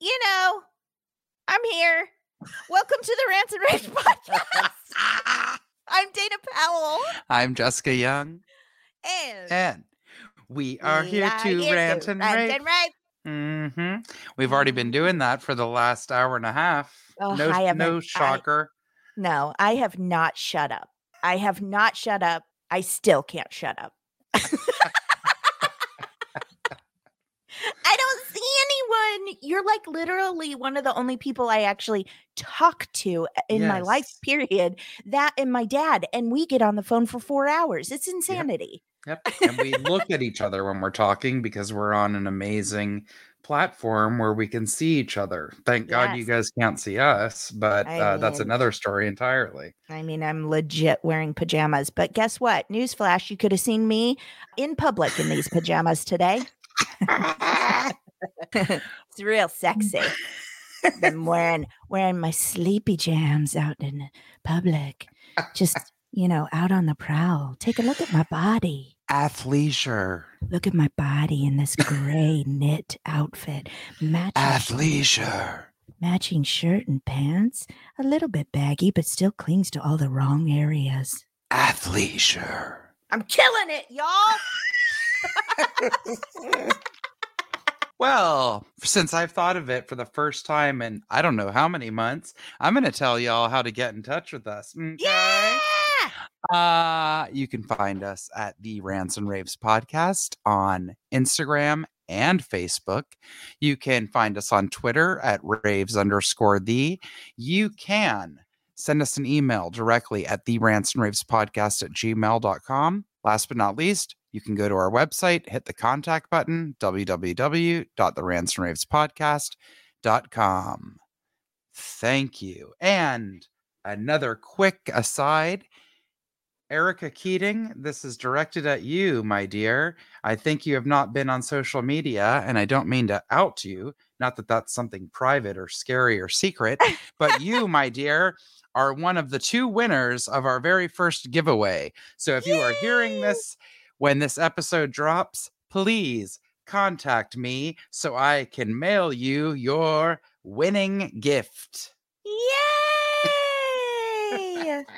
You know, I'm here. Welcome to the Rants and Raves podcast. I'm Dana Powell. I'm Jessica Young, And and we are we here are to here rant to and rant rave. and rave. hmm We've already been doing that for the last hour and a half. Oh, no, I no I- shocker. No, I have not shut up. I have not shut up. I still can't shut up. I don't You're like literally one of the only people I actually talk to in my life, period. That and my dad. And we get on the phone for four hours. It's insanity. Yep. And we look at each other when we're talking because we're on an amazing platform where we can see each other. Thank God you guys can't see us, but I uh, that's another story entirely. I mean, I'm legit wearing pajamas. But guess what? Newsflash, you could have seen me in public in these pajamas today. it's real sexy. I'm wearing wearing my sleepy jams out in public. Just, you know, out on the prowl. Take a look at my body. Athleisure. Look at my body in this gray knit outfit. Matching, Athleisure. matching shirt and pants. A little bit baggy, but still clings to all the wrong areas. Athleisure. I'm killing it, y'all. Well, since I've thought of it for the first time in I don't know how many months, I'm going to tell y'all how to get in touch with us. Okay? Yeah. Uh, you can find us at the Rants and Raves podcast on Instagram and Facebook. You can find us on Twitter at raves underscore the. You can send us an email directly at the rants and raves podcast at gmail.com. Last but not least, you can go to our website, hit the contact button, www.the Thank you. And another quick aside Erica Keating, this is directed at you, my dear. I think you have not been on social media, and I don't mean to out you. Not that that's something private or scary or secret, but you, my dear, are one of the two winners of our very first giveaway. So if you are hearing this when this episode drops, please contact me so I can mail you your winning gift. Yay!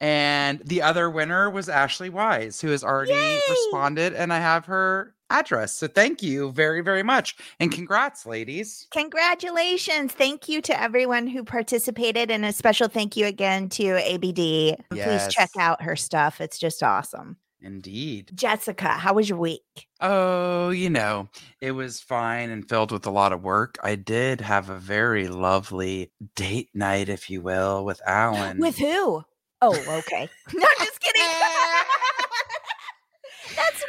And the other winner was Ashley Wise, who has already Yay! responded, and I have her address. So thank you very, very much. And congrats, ladies. Congratulations. Thank you to everyone who participated. And a special thank you again to ABD. Please check out her stuff. It's just awesome. Indeed. Jessica, how was your week? Oh, you know, it was fine and filled with a lot of work. I did have a very lovely date night, if you will, with Alan. With who? Oh, okay. no, I'm just kidding. That's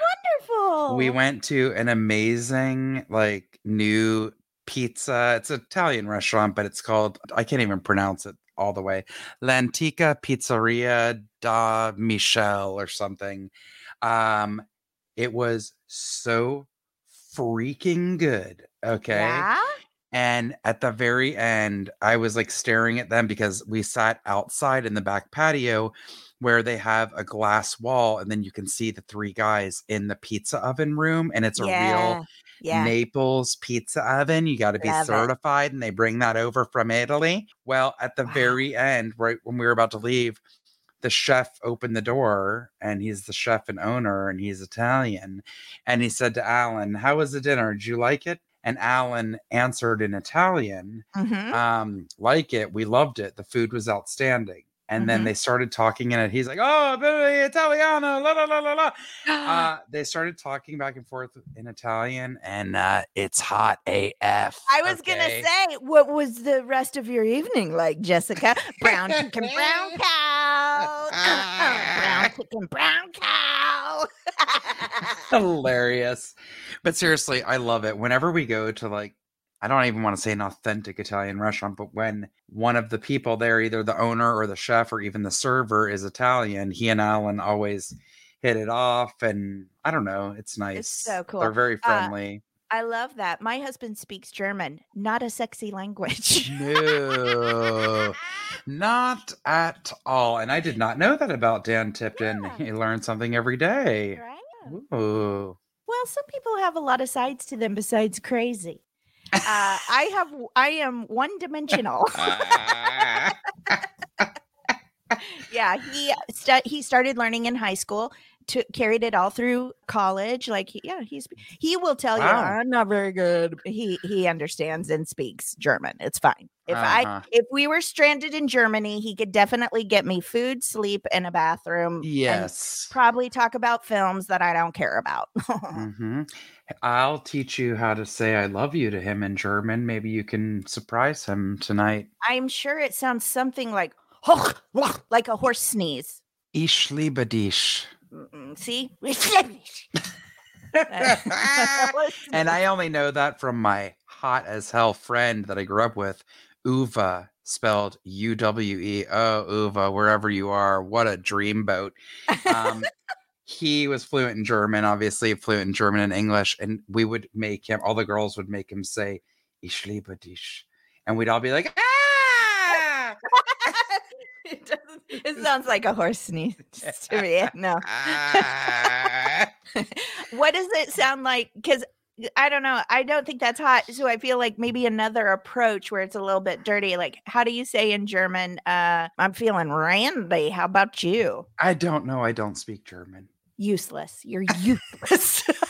wonderful. we went to an amazing like new pizza it's an italian restaurant but it's called i can't even pronounce it all the way. L'antica pizzeria da Michelle or something. Um it was so freaking good okay? Yeah? and at the very end, I was like staring at them because we sat outside in the back patio where they have a glass wall and then you can see the three guys in the pizza oven room and it's a yeah. real Yeah. Naples pizza oven. You got to be Love it. certified and they bring that over from Italy. Well, at the Wow. very end, right when we were about to leave, the chef opened the door and he's the chef and owner and he's Italian. And he said to Alan, How was the dinner? Did you like it? And Alan answered in Italian, Mhm. um, like it. We loved it. The food was outstanding. And then Mhm. they started talking in it. He's like, "Oh, Italiano, la la la la la." Uh, they started talking back and forth in Italian, and uh, it's hot AF. I was okay? gonna say, what was the rest of your evening like, Jessica? Brown chicken, brown cow. brown chicken, brown cow. hilarious. But seriously, I love it. Whenever we go to like I don't even want to say an authentic Italian restaurant, but when one of the people there, either the owner or the chef or even the server, is Italian, he and Alan always hit it off. And I don't know, it's nice. It's so cool. They're very Uh, friendly. I love that. My husband speaks German, not a sexy language. no, not at all. And I did not know that about Dan Tipton. Yeah. He learned something every day. right? Ooh. Well, some people have a lot of sides to them besides crazy. Uh, I have. I am one dimensional. yeah, he stu- he started learning in high school. To, carried it all through college. Like, he- yeah, he's he will tell you I'm not very good. He he understands and speaks German. It's fine. If I Uh-huh. if we were stranded in Germany, he could definitely get me food, sleep, and a bathroom. and yes. probably talk about films that I don't care about. mm-hmm. I'll teach you how to say I love you to him in German. Maybe you can surprise him tonight. I'm sure it sounds something like like a horse sneeze. Ich liebe dich. See? and I only know that from my hot as hell friend that I grew up with, Uva, spelled U W E O, Uva, wherever you are. What a dreamboat. Um, he was fluent in German, obviously fluent in German and English, and we would make him, all the girls would make him say, Ich liebe dich. And we'd all be like, ah! It, sounds like a horse sneeze to me. No. What does it sound like? Because I don't know. I don't think that's hot. So I feel like maybe another approach where it's a little bit dirty. Like, how do you say in German? Uh, I'm feeling randy. How about you? I don't know. I don't speak German. Useless. You're useless.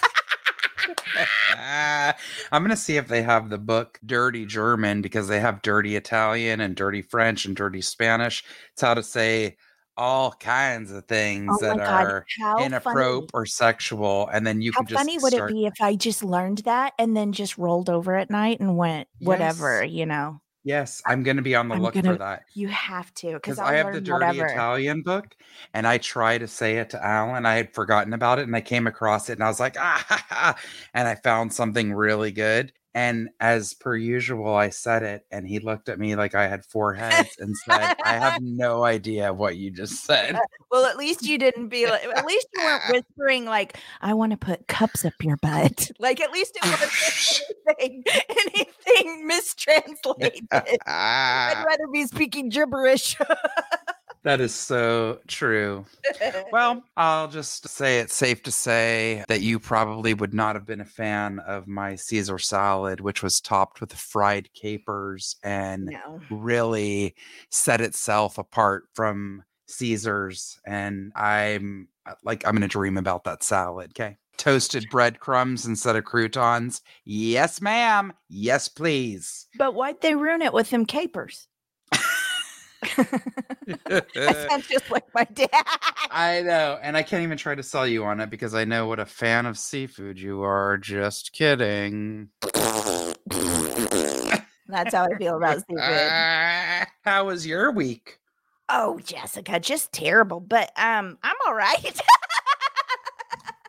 I'm gonna see if they have the book Dirty German because they have Dirty Italian and Dirty French and Dirty Spanish. It's how to say all kinds of things oh that god! are How inappropriate or sexual, and then you How can just funny would start. it be if I just learned that and then just rolled over at night and went whatever, you know? Yes, I'm gonna be on the I'm look gonna- for that You have to because I'll have the Dirty whatever. Italian book, and I try to say it to Alan. I had forgotten about it, and I came across it, and I was like, ah, ha, ha," and I found something really good. And as per usual, I said it, and he looked at me like I had four heads and said, "I have no idea what you just said." Uh, well, at least you didn't be like. At least you weren't whispering like, "I want to put cups up your butt." Like at least it wasn't anything, anything mistranslated. I'd rather be speaking gibberish. That is so true. Well, I'll just say it's safe to say that you probably would not have been a fan of my Caesar salad, which was topped with fried capers and no. really set itself apart from Caesar's. And I'm uh, like, I'm going to dream about that salad. Okay. Toasted breadcrumbs instead of croutons. Yes, ma'am. Yes, please. But why'd they ruin it with them capers? that sounds just like my dad. I know, and I can't even try to sell you on it because I know what a fan of seafood you are. Just kidding. That's how I feel about seafood. Ah, how was your week? Oh, Jessica, just terrible. But um, I'm all right.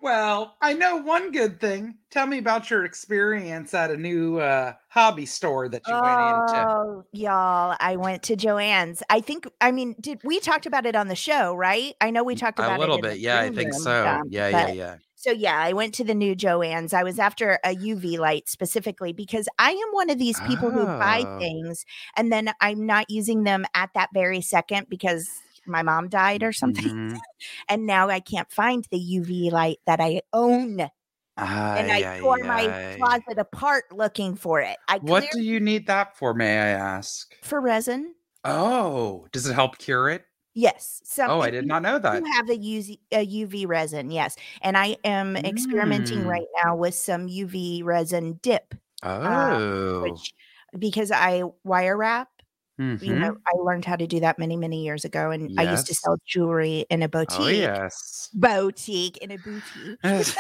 Well, I know one good thing. Tell me about your experience at a new uh, hobby store that you went into. Oh, y'all, I went to Joanne's. I think, I mean, did we talked about it on the show, right? I know we talked about it. A little bit, yeah, I think room, so. um, yeah, yeah, yeah. So yeah, I went to the new Joanne's. I was after a UV light specifically because I am one of these people who buy Oh. things and then I'm not using them at that very second because my mom died or something. Mhm. And now I can't find the UV light that I own. and I Ay, tore ay, my closet apart looking for it. I What do you need that for, may I ask? for resin. Oh, does it help cure it? Yes. Some, Oh, I did not know that. You have a, UZ, a UV resin, yes. And I am experimenting Mm. right now with some UV resin dip, Oh. which because I wire wrap, you Mhm. know, I learned how to do that many, many years ago. And I used to sell jewelry in a boutique. Oh, yes. Boutique in a boutique.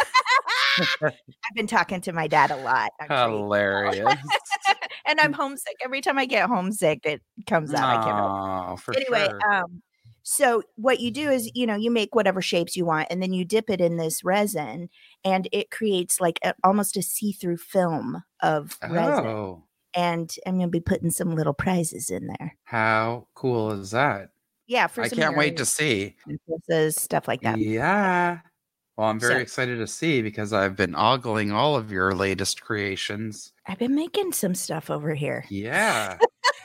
I've been talking to my dad a lot. Hilarious. and I'm homesick. Every time I get homesick, it comes out. I can't for anyway, sure. um, so what you do is, you know, you make whatever shapes you want, and then you dip it in this resin, and it creates like a, almost a see-through film of resin. And I'm going to be putting some little prizes in there. How cool is that? Yeah, for I can't wait to see. stuff like that. Yeah. Well, I'm very So- excited to see because I've been ogling all of your latest creations. I've been making some stuff over here. Yeah.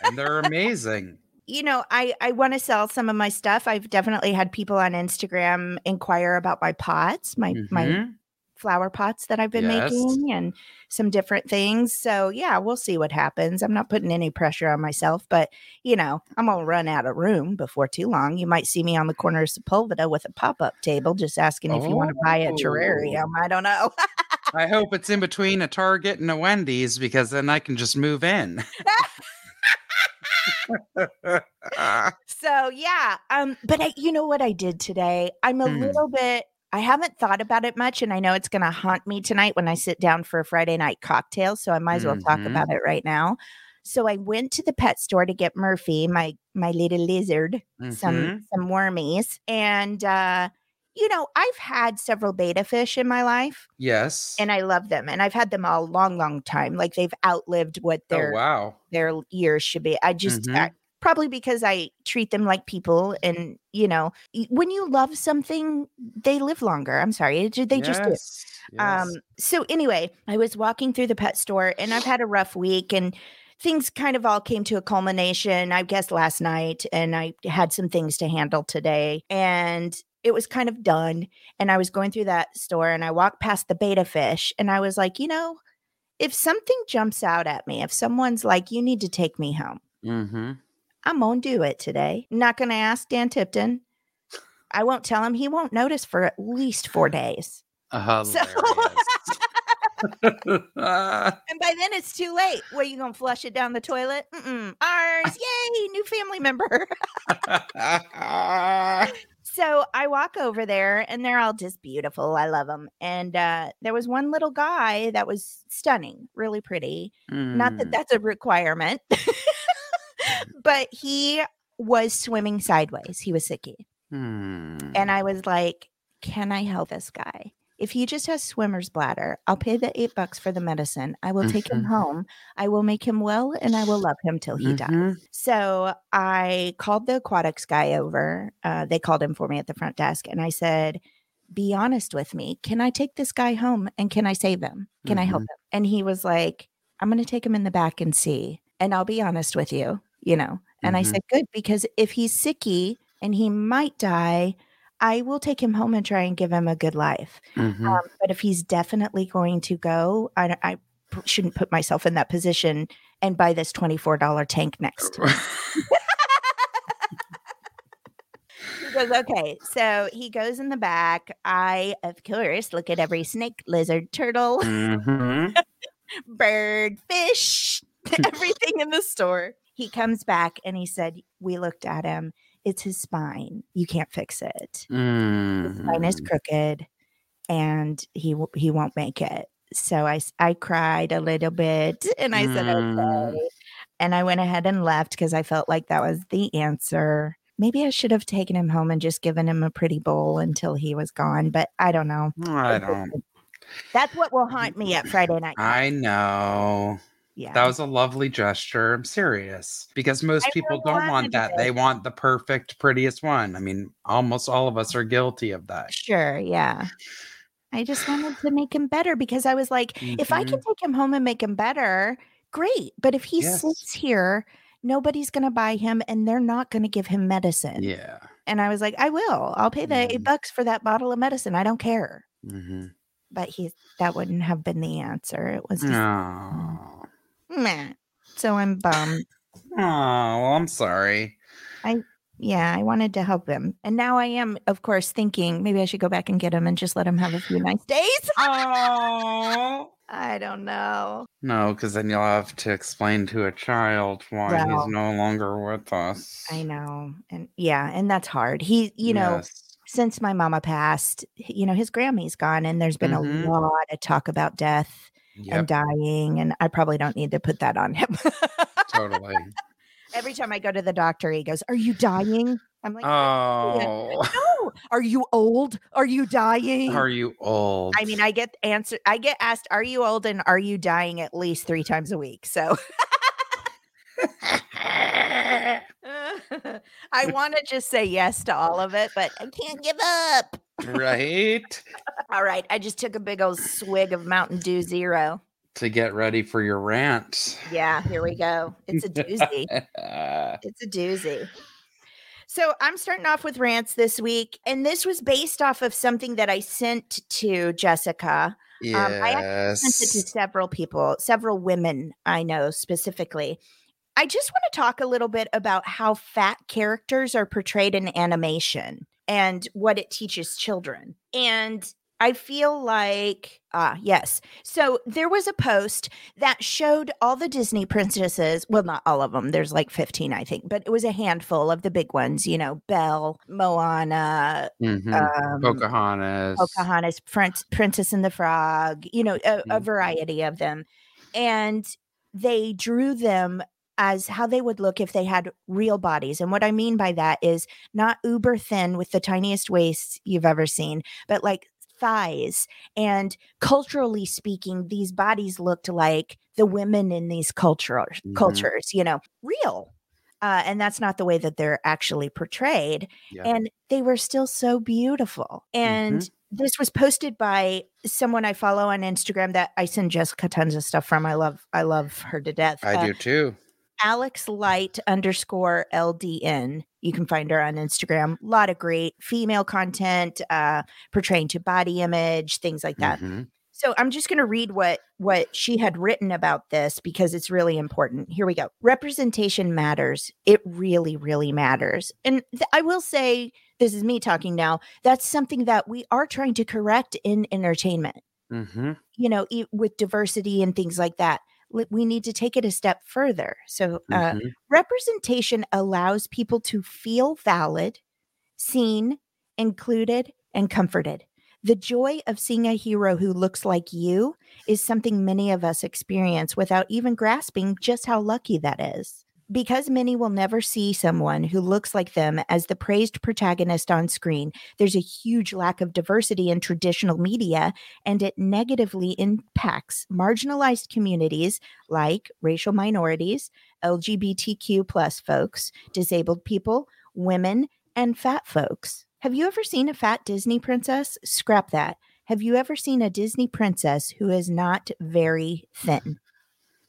and they're amazing. you know, I I want to sell some of my stuff. I've definitely had people on Instagram inquire about my pots, my my Mhm. Flower pots that I've been Yes. making and some different things. So, yeah, we'll see what happens. I'm not putting any pressure on myself, but you know, I'm going to run out of room before too long. You might see me on the corner of Sepulveda with a pop-up table just asking if you want to buy a Oh. terrarium. I don't know. I hope it's in between a Target and a Wendy's because then I can just move in. So yeah, um, but I, you know what I did today? I'm a Hmm. little bit. I haven't thought about it much, and I know it's going to haunt me tonight when I sit down for a Friday night cocktail. So I might as well talk about it right now. So I went to the pet store to get Murphy, my my little lizard, some Mhm. some wormies, and uh, you know I've had several betta fish in my life, Yes. and I love them, and I've had them a long, long time. Like they've outlived what oh, their wow. their years should be. I just Mhm. I, probably because I treat them like people, and you know, when you love something, they live longer. I'm sorry, they just do. Yes, Um. So anyway, I was walking through the pet store, and I've had a rough week, and things kind of all came to a culmination. I guess last night, and I had some things to handle today, and. It was kind of done. And I was going through that store and I walked past the betta fish and I was like, you know, if something jumps out at me, if someone's like, you need to take me home, Mm-hmm. I'm gonna do it today. Not gonna ask Dan Tipton. I won't tell him. He won't notice for at least four days. So- And by then it's too late. Where you gonna flush it down the toilet? Mm-mm. Ours, yay, new family member. so I walk over there, and they're all just beautiful. I love them. And uh, there was one little guy that was stunning, really pretty. Not that Mm. that's a requirement, but he was swimming sideways. He was sicky. Mm. And I was like, can I help this guy? If he just has swimmer's bladder, I'll pay the eight bucks for the medicine. I will take him Mhm. home. I will make him well and I will love him till he dies. Mhm. So I called the aquatics guy over. Uh, they called him for me at the front desk. And I said, be honest with me. Can I take this guy home and can I save him? Can I help him? And he was like, I'm going to take him in the back and see. And I'll be honest with you, you know. And I Mhm. said, good, because if he's sicky and he might die, I will take him home and try and give him a good life. Mhm. Um, but if he's definitely going to go, I, I shouldn't put myself in that position and buy this $24 tank next. He goes, okay. So he goes in the back. I, of course, look at every snake, lizard, turtle, Mhm. bird, fish, everything in the store. He comes back and he said, We looked at him. It's his spine. You can't fix it. His spine is Mhm. crooked and he w- he won't make it. So I, I cried a little bit and I said Mm. okay. And I went ahead and left because I felt like that was the answer. Maybe I should have taken him home and just given him a pretty bowl until he was gone, but I don't know. I don't. That's what will haunt me at Friday night. I know. Yeah. That was a lovely gesture. I'm serious because most I people don't want that. They want the perfect, prettiest one. I mean, almost all of us are guilty of that. Sure, yeah. I just wanted to make him better because I was like, if I can take him home and make him better, great. But if he Yes. sits here, nobody's going to buy him and they're not going to give him medicine. Yeah. And I was like, I will. I'll pay the Mhm. eight bucks for that bottle of medicine. I don't care. hmm But he that wouldn't have been the answer. It was just Oh. Meh. So I'm bummed. Oh, well, I'm sorry. I yeah, I wanted to help him. And now I am, of course, thinking maybe I should go back and get him and just let him have a few nice days. Oh. I don't know. No, because then you'll have to explain to a child why Well, he's no longer with us. I know. And yeah, and that's hard. He, you know, Yes. since my mama passed, you know, his Grammy's gone and there's been Mhm. a lot of talk about death and Yep, dying. And I probably don't need to put that on him. totally. Every time I go to the doctor, he goes, Are you dying? I'm like, Oh, No. Are you old? Are you dying? are you old? I mean, I get answer I get asked, Are you old and are you dying at least three times a week? So I want to just say yes to all of it, but I can't give up. Right? All right. I just took a big old swig of Mountain Dew Zero. To get ready for your rant. Yeah, here we go. It's a doozy. it's a doozy. So I'm starting off with rants this week, and this was based off of something that I sent to Jessica. yes. Um, I actually sent it to several people, several women I know specifically. I just want to talk a little bit about how fat characters are portrayed in animation and what it teaches children. And I feel like, ah, yes. So there was a post that showed all the Disney princesses. Well, not all of them. There's like 15, I think, but it was a handful of the big ones, you know, Belle, Moana, Mhm. um, Pocahontas. Pocahontas, Prince, Princess and the Frog, you know, a, a Mhm. variety of them. And they drew them as how they would look if they had real bodies. And what I mean by that is not uber thin with the tiniest waists you've ever seen, but like thighs. And culturally speaking, these bodies looked like the women in these cultures, Mhm. cultures, you know, real. Uh, and that's not the way that they're actually portrayed Yeah. and they were still so beautiful. And Mm-hmm. this was posted by someone I follow on Instagram that I send Jessica tons of stuff from. I love I love her to death. I Uh, do too. Alex Light underscore LDN. You can find her on Instagram. A lot of great female content, uh, portraying to body image, things like that. Mhm. So I'm just going to read what what she had written about this because it's really important. Here we go. Representation matters. It really really matters. And th- I will say this is me talking now. That's something that we are trying to correct in entertainment. Mhm. You know, e- with diversity and things like that. We need to take it a step further. So uh, Mhm. representation allows people to feel valid, seen, included, and comforted. The joy of seeing a hero who looks like you is something many of us experience without even grasping just how lucky that is. Because many will never see someone who looks like them as the praised protagonist on screen, there's a huge lack of diversity in traditional media, and it negatively impacts marginalized communities like racial minorities, LGBTQ plus folks, disabled people, women, and fat folks. Have you ever seen a fat Disney princess? Scrap that. Have you ever seen a Disney princess who is not very thin?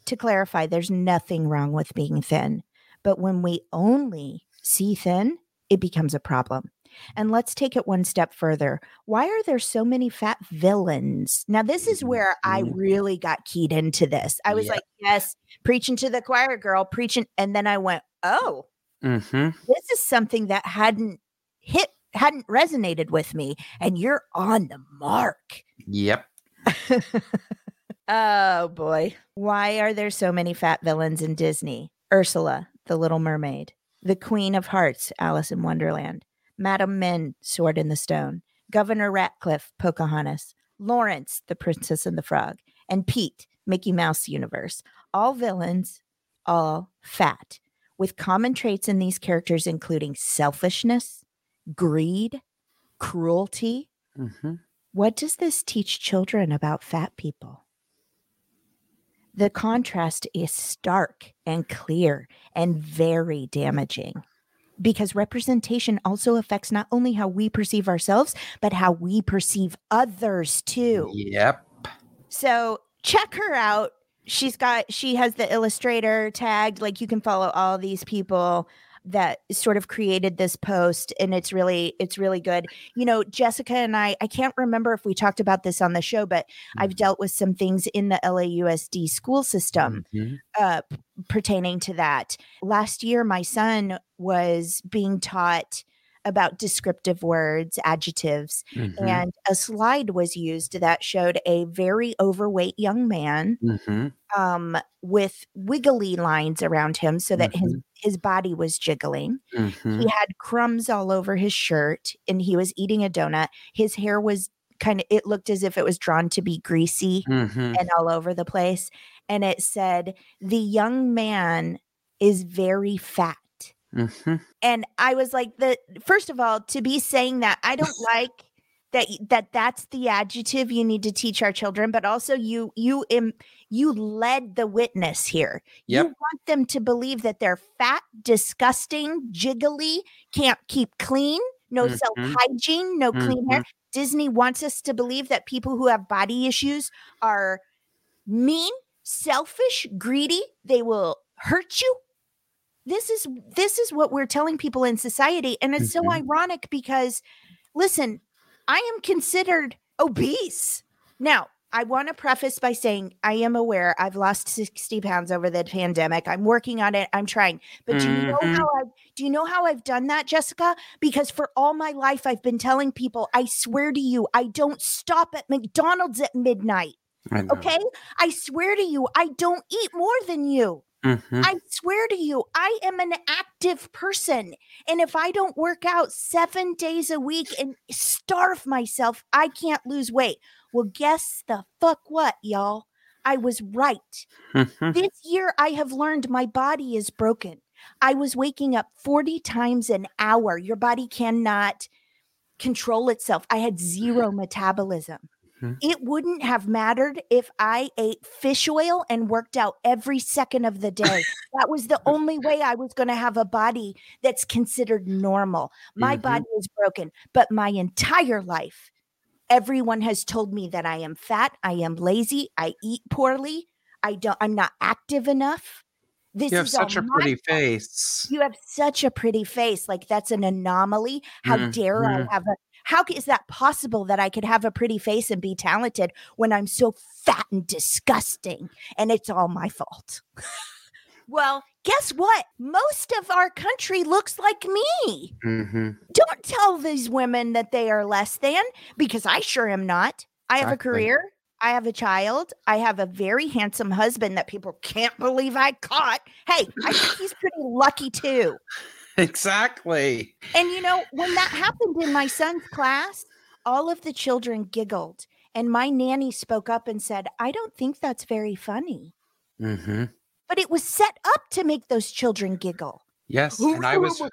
To clarify, there's nothing wrong with being thin, but when we only see thin, it becomes a problem. And let's take it one step further. Why are there so many fat villains? Now, this is where I Mhm. really got keyed into this. I was Yeah. like, yes, preaching to the choir girl, preaching. And then I went, oh, Mhm. this is something that hadn't hit, hadn't resonated with me. And you're on the mark. Yep. Oh boy. Why are there so many fat villains in Disney? Ursula, the Little Mermaid, the Queen of Hearts, Alice in Wonderland, Madam Mim, Sword in the Stone, Governor Ratcliffe, Pocahontas, Lawrence, the Princess and the Frog, and Pete, Mickey Mouse Universe. All villains, all fat, with common traits in these characters including selfishness, greed, cruelty. Mhm. What does this teach children about fat people? The contrast is stark and clear and very damaging because representation also affects not only how we perceive ourselves, but how we perceive others too. Yep. So check her out. She's got, she has the illustrator tagged. Like you can follow all these people that sort of created this post and it's really it's really good you know jessica and i i can't remember if we talked about this on the show but i've dealt with some things in the lausd school system Mhm. uh, pertaining to that. Last year, my son was being taught about descriptive words, adjectives, Mhm. and a slide was used that showed a very overweight young man Mhm. um, with wiggly lines around him so that his, his body was jiggling. He had crumbs all over his shirt and he was eating a donut. His hair was kind of, it looked as if it was drawn to be greasy Mhm. and all over the place. And it said, The young man is very fat. Mhm. And I was like, the first of all, to be saying that, I don't like that that that's the adjective you need to teach our children but also you you im, you led the witness here Yep. you want them to believe that they're fat disgusting jiggly can't keep clean no Mhm. self hygiene no clean hair disney wants us to believe that people who have body issues are mean selfish greedy they will hurt you this is this is what we're telling people in society and it's so Mhm. ironic because listen i am considered obese. Now i want to preface by saying i am aware i've lost 60 pounds over the pandemic. I'm working on it. I'm trying. But do you know Mhm. how i do you know how i've done that jessica? Because for all my life i've been telling people i swear to you i don't stop at mcdonald's at midnight. I okay? I swear to you i don't eat more than you Mhm. I swear to you, I am an active person. And if I don't work out seven days a week and starve myself, I can't lose weight. Well, guess the fuck what, y'all? I was right. Mhm. This year, I have learned my body is broken. I was waking up 40 times an hour. Your body cannot control itself. I had zero metabolism. Mhm. It wouldn't have mattered if I ate fish oil and worked out every second of the day. that was the only way I was going to have a body that's considered normal. My Mhm. body is broken, but my entire life, everyone has told me that I am fat, I am lazy, I eat poorly, I don't I'm not active enough. This You have is such a pretty fault. face. You have such a pretty face. Like that's an anomaly. How dare I Mhm. have a how c- is that possible that I could have a pretty face and be talented when I'm so fat and disgusting and it's all my fault? well, guess what? Most of our country looks like me. Mhm. Don't tell these women that they are less than because I sure am not. I have a career. I have a child. I have a very handsome husband that people can't believe I caught. Hey, I think he's pretty lucky too. Exactly. And you know, when that happened in my son's class, all of the children giggled. And my nanny spoke up and said, I don't think that's very funny. hmm But it was set up to make those children giggle. Yes, and I was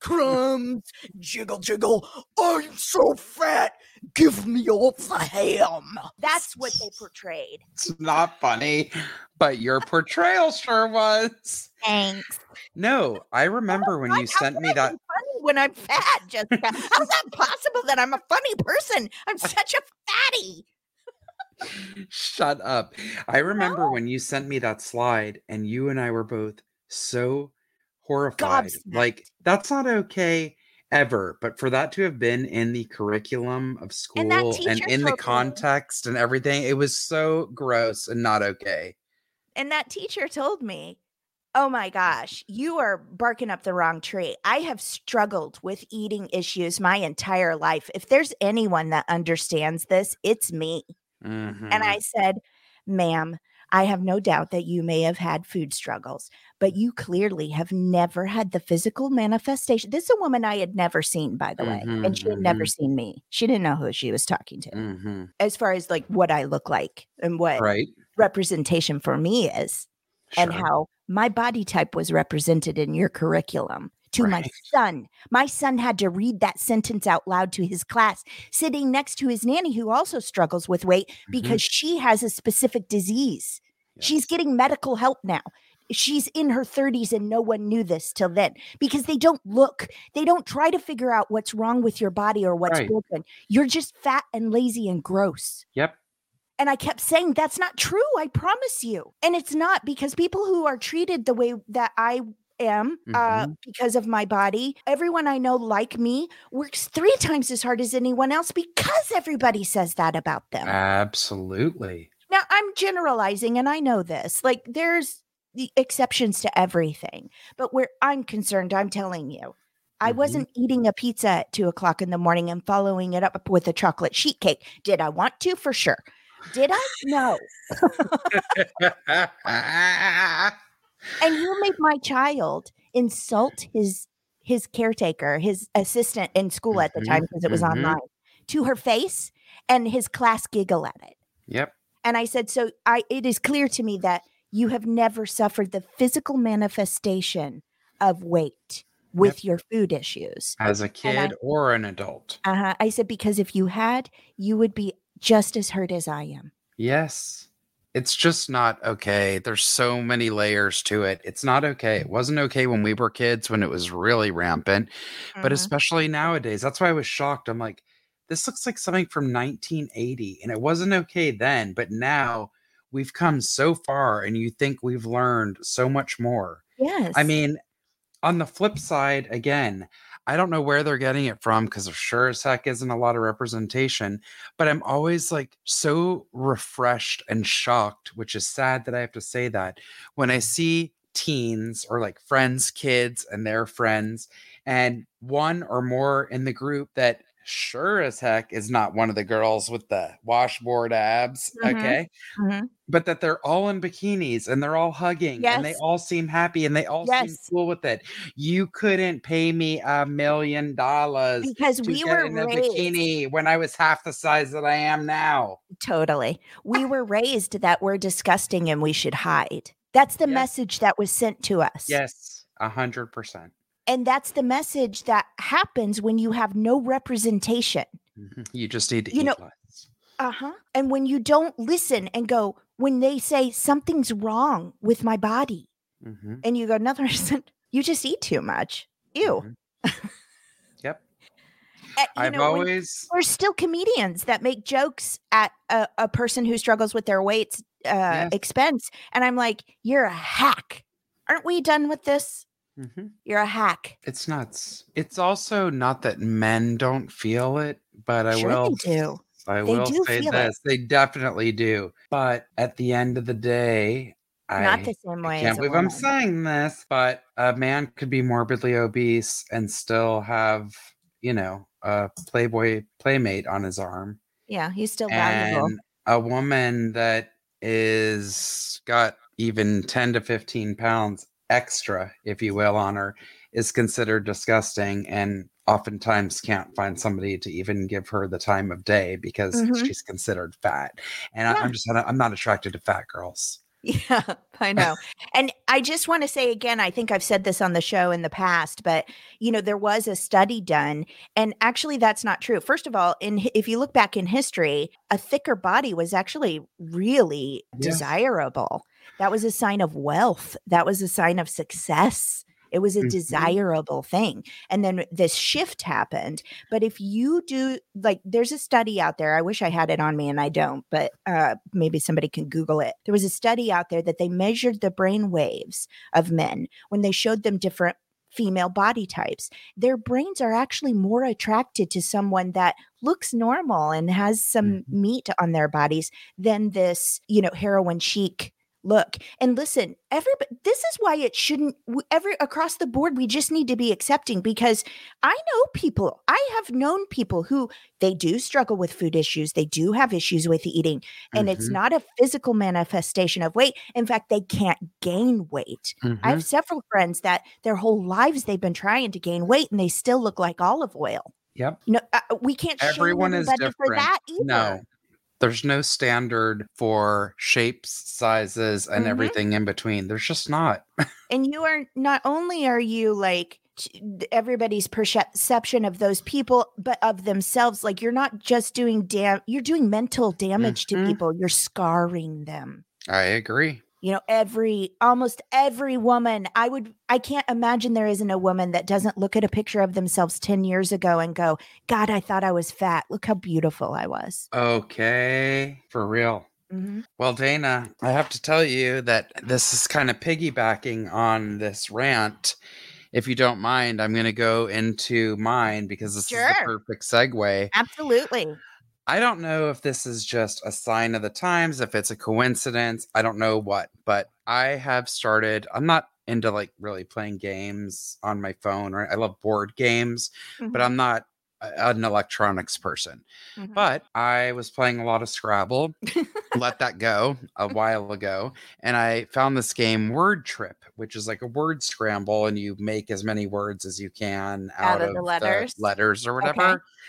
Crumbs, jiggle, jiggle. I'm so fat. Give me all the ham. That's what they portrayed. it's not funny, but your portrayal sure was. Thanks. No, I remember when you sent can me I that. be funny when I'm fat, Jessica. How's that possible that I'm a funny person? I'm such a fatty. Shut up. I remember when you sent me that slide and you and I were both so horrified. Gobsmacked. Like, that's not okay ever. But for that to have been in the curriculum of school And and, in the told me- context and everything, it was so gross and not okay. And that teacher told me, Oh my gosh, you are barking up the wrong tree. I have struggled with eating issues my entire life. If there's anyone that understands this, it's me. And Mhm. I said, Ma'am, I have no doubt that you may have had food struggles, but you clearly have never had the physical manifestation. This is a woman I had never seen, by the way, and she had never Mhm, seen me. She didn't know who she was talking to, Mhm. as far as like what I look like and what Right. representation for me is and how my body type was represented in your curriculum to my son. My son had to read that sentence out loud to his class, sitting next to his nanny, who also struggles with weight because she has a specific disease. She's getting medical help now. She's in her 30s and no one knew this till then because they don't look, they don't try to figure out what's wrong with your body or what's Right. broken. You're just fat and lazy and gross. Yep. And I kept saying, that's not true. I promise you. And it's not because people who are treated the way that I am uh, Mhm. because of my body, everyone I know like me works three times as hard as anyone else because everybody says that about them. Absolutely. Now, I'm generalizing and I know this. Like, there's the exceptions to everything. But where I'm concerned, I'm telling you, I Mhm. wasn't eating a pizza at two o'clock in the morning and following it up with a chocolate sheet cake. Did I want to? For sure. Did I? No. and you made my child insult his his caretaker his assistant in school at the Mhm, time because it was mhm. online to her face and his class giggle at it yep. And i said so i it is clear to me that you have never suffered the physical manifestation of weight with your food issues. As a kid or an adult. Uh-huh. I said, because if you had, you would be just as hurt as I am. Yes. It's just not okay. There's so many layers to it. It's not okay. It wasn't okay when we were kids when it was really rampant, but Mhm. especially nowadays. That's why I was shocked. I'm like, this looks like something from 1980 and it wasn't okay then, but now we've come so far and you think we've learned so much more. yes. I mean, on the flip side, again, I don't know where they're getting it from because there sure as heck isn't a lot of representation. But I'm always like so refreshed and shocked, which is sad that I have to say that when I see teens or like friends, kids, and their friends, and one or more in the group that sure as heck is not one of the girls with the washboard abs. Mhm. Okay. Mhm. But that they're all in bikinis and they're all hugging and they all seem happy and they all seem cool with it. You couldn't pay me a million dollars because we were in a bikini when I was half the size that I am now. totally. We were raised that we're disgusting and we should hide. That's the Yes. message that was sent to us. Yes, a hundred percent. And that's the message that happens when you have no representation. Mhm. You just need to You know- less. Uh-huh. And when you don't listen and go, when they say something's wrong with my body, Mhm, and you go, nothing isn't, you just eat too much. Ew. mhm. yep. Uh, you I've know, always there's still comedians that make jokes at a, a person who struggles with their weights uh, Yes. expense. And I'm like, you're a hack. Aren't we done with this? Mhm. You're a hack. it's nuts. It's also not that men don't feel it, but I Sure will they do. I They will do say feel it. this. They definitely do. But at the end of the day, Not I, the same I way. can't as a believe I'm saying this, but a man could be morbidly obese and still have, you know, a Playboy playmate on his arm. Yeah, he's still valuable. And a woman that is got even 10 to 15 pounds extra, if you will, on her is considered disgusting and oftentimes can't find somebody to even give her the time of day because Mhm. she's considered fat. And I, Yeah. I'm just not- I'm not attracted to fat girls. Yeah, I know. and I just want to say again, I think I've said this on the show in the past, but you know, there was a study done and actually that's not true. First of all, in if you look back in history, a thicker body was actually really Yeah. desirable. That was a sign of wealth. That was a sign of success. It was a Mhm. desirable thing. And then this shift happened. But if you do, like, there's a study out there. I wish I had it on me and I don't, but uh, maybe somebody can Google it. There was a study out there that they measured the brain waves of men when they showed them different female body types. Their brains are actually more attracted to someone that looks normal and has some Mhm. meat on their bodies than this, you know, heroin chic look and listen everybody this is why it shouldn't every across the board we just need to be accepting because i know people i have known people who they do struggle with food issues they do have issues with eating and it's Mhm, not a physical manifestation of weight in fact they can't gain weight i mhm. have several friends that their whole lives they've been trying to gain weight and they still look like Olive Oyl Yep. no uh, we can't Everyone is different. that either No. There's no standard for shapes, sizes, and Mhm. everything in between. There's just not. and you are not only are you like everybody's perception of those people but of themselves like you're not just doing dam you're doing mental damage Mhm. to people you're scarring them I agree. You know every almost every woman i would i can't imagine there isn't a woman that doesn't look at a picture of themselves 10 years ago and go god i thought i was fat look how beautiful i was Okay. For real. Mhm. Well, Dana, I have to tell you that this is kind of piggybacking on this rant. If you don't mind, I'm going to go into mine because this is Sure. the perfect segue. absolutely I don't know if this is just a sign of the times, if it's a coincidence. I don't know what, but I have started. I'm not into like really playing games on my phone, right? I love board games, but Mhm. I'm not a- an electronics person. Mhm. But I was playing a lot of Scrabble, let that go a while ago, and I found this game Word Trip, which is like a word scramble, and you make as many words as you can out, of the letters? letters or whatever.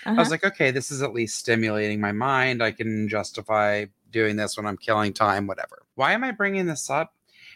I Uh-huh. was like, okay, this is at least stimulating my mind. I can justify doing this when I'm killing time, whatever. Why am I bringing this up?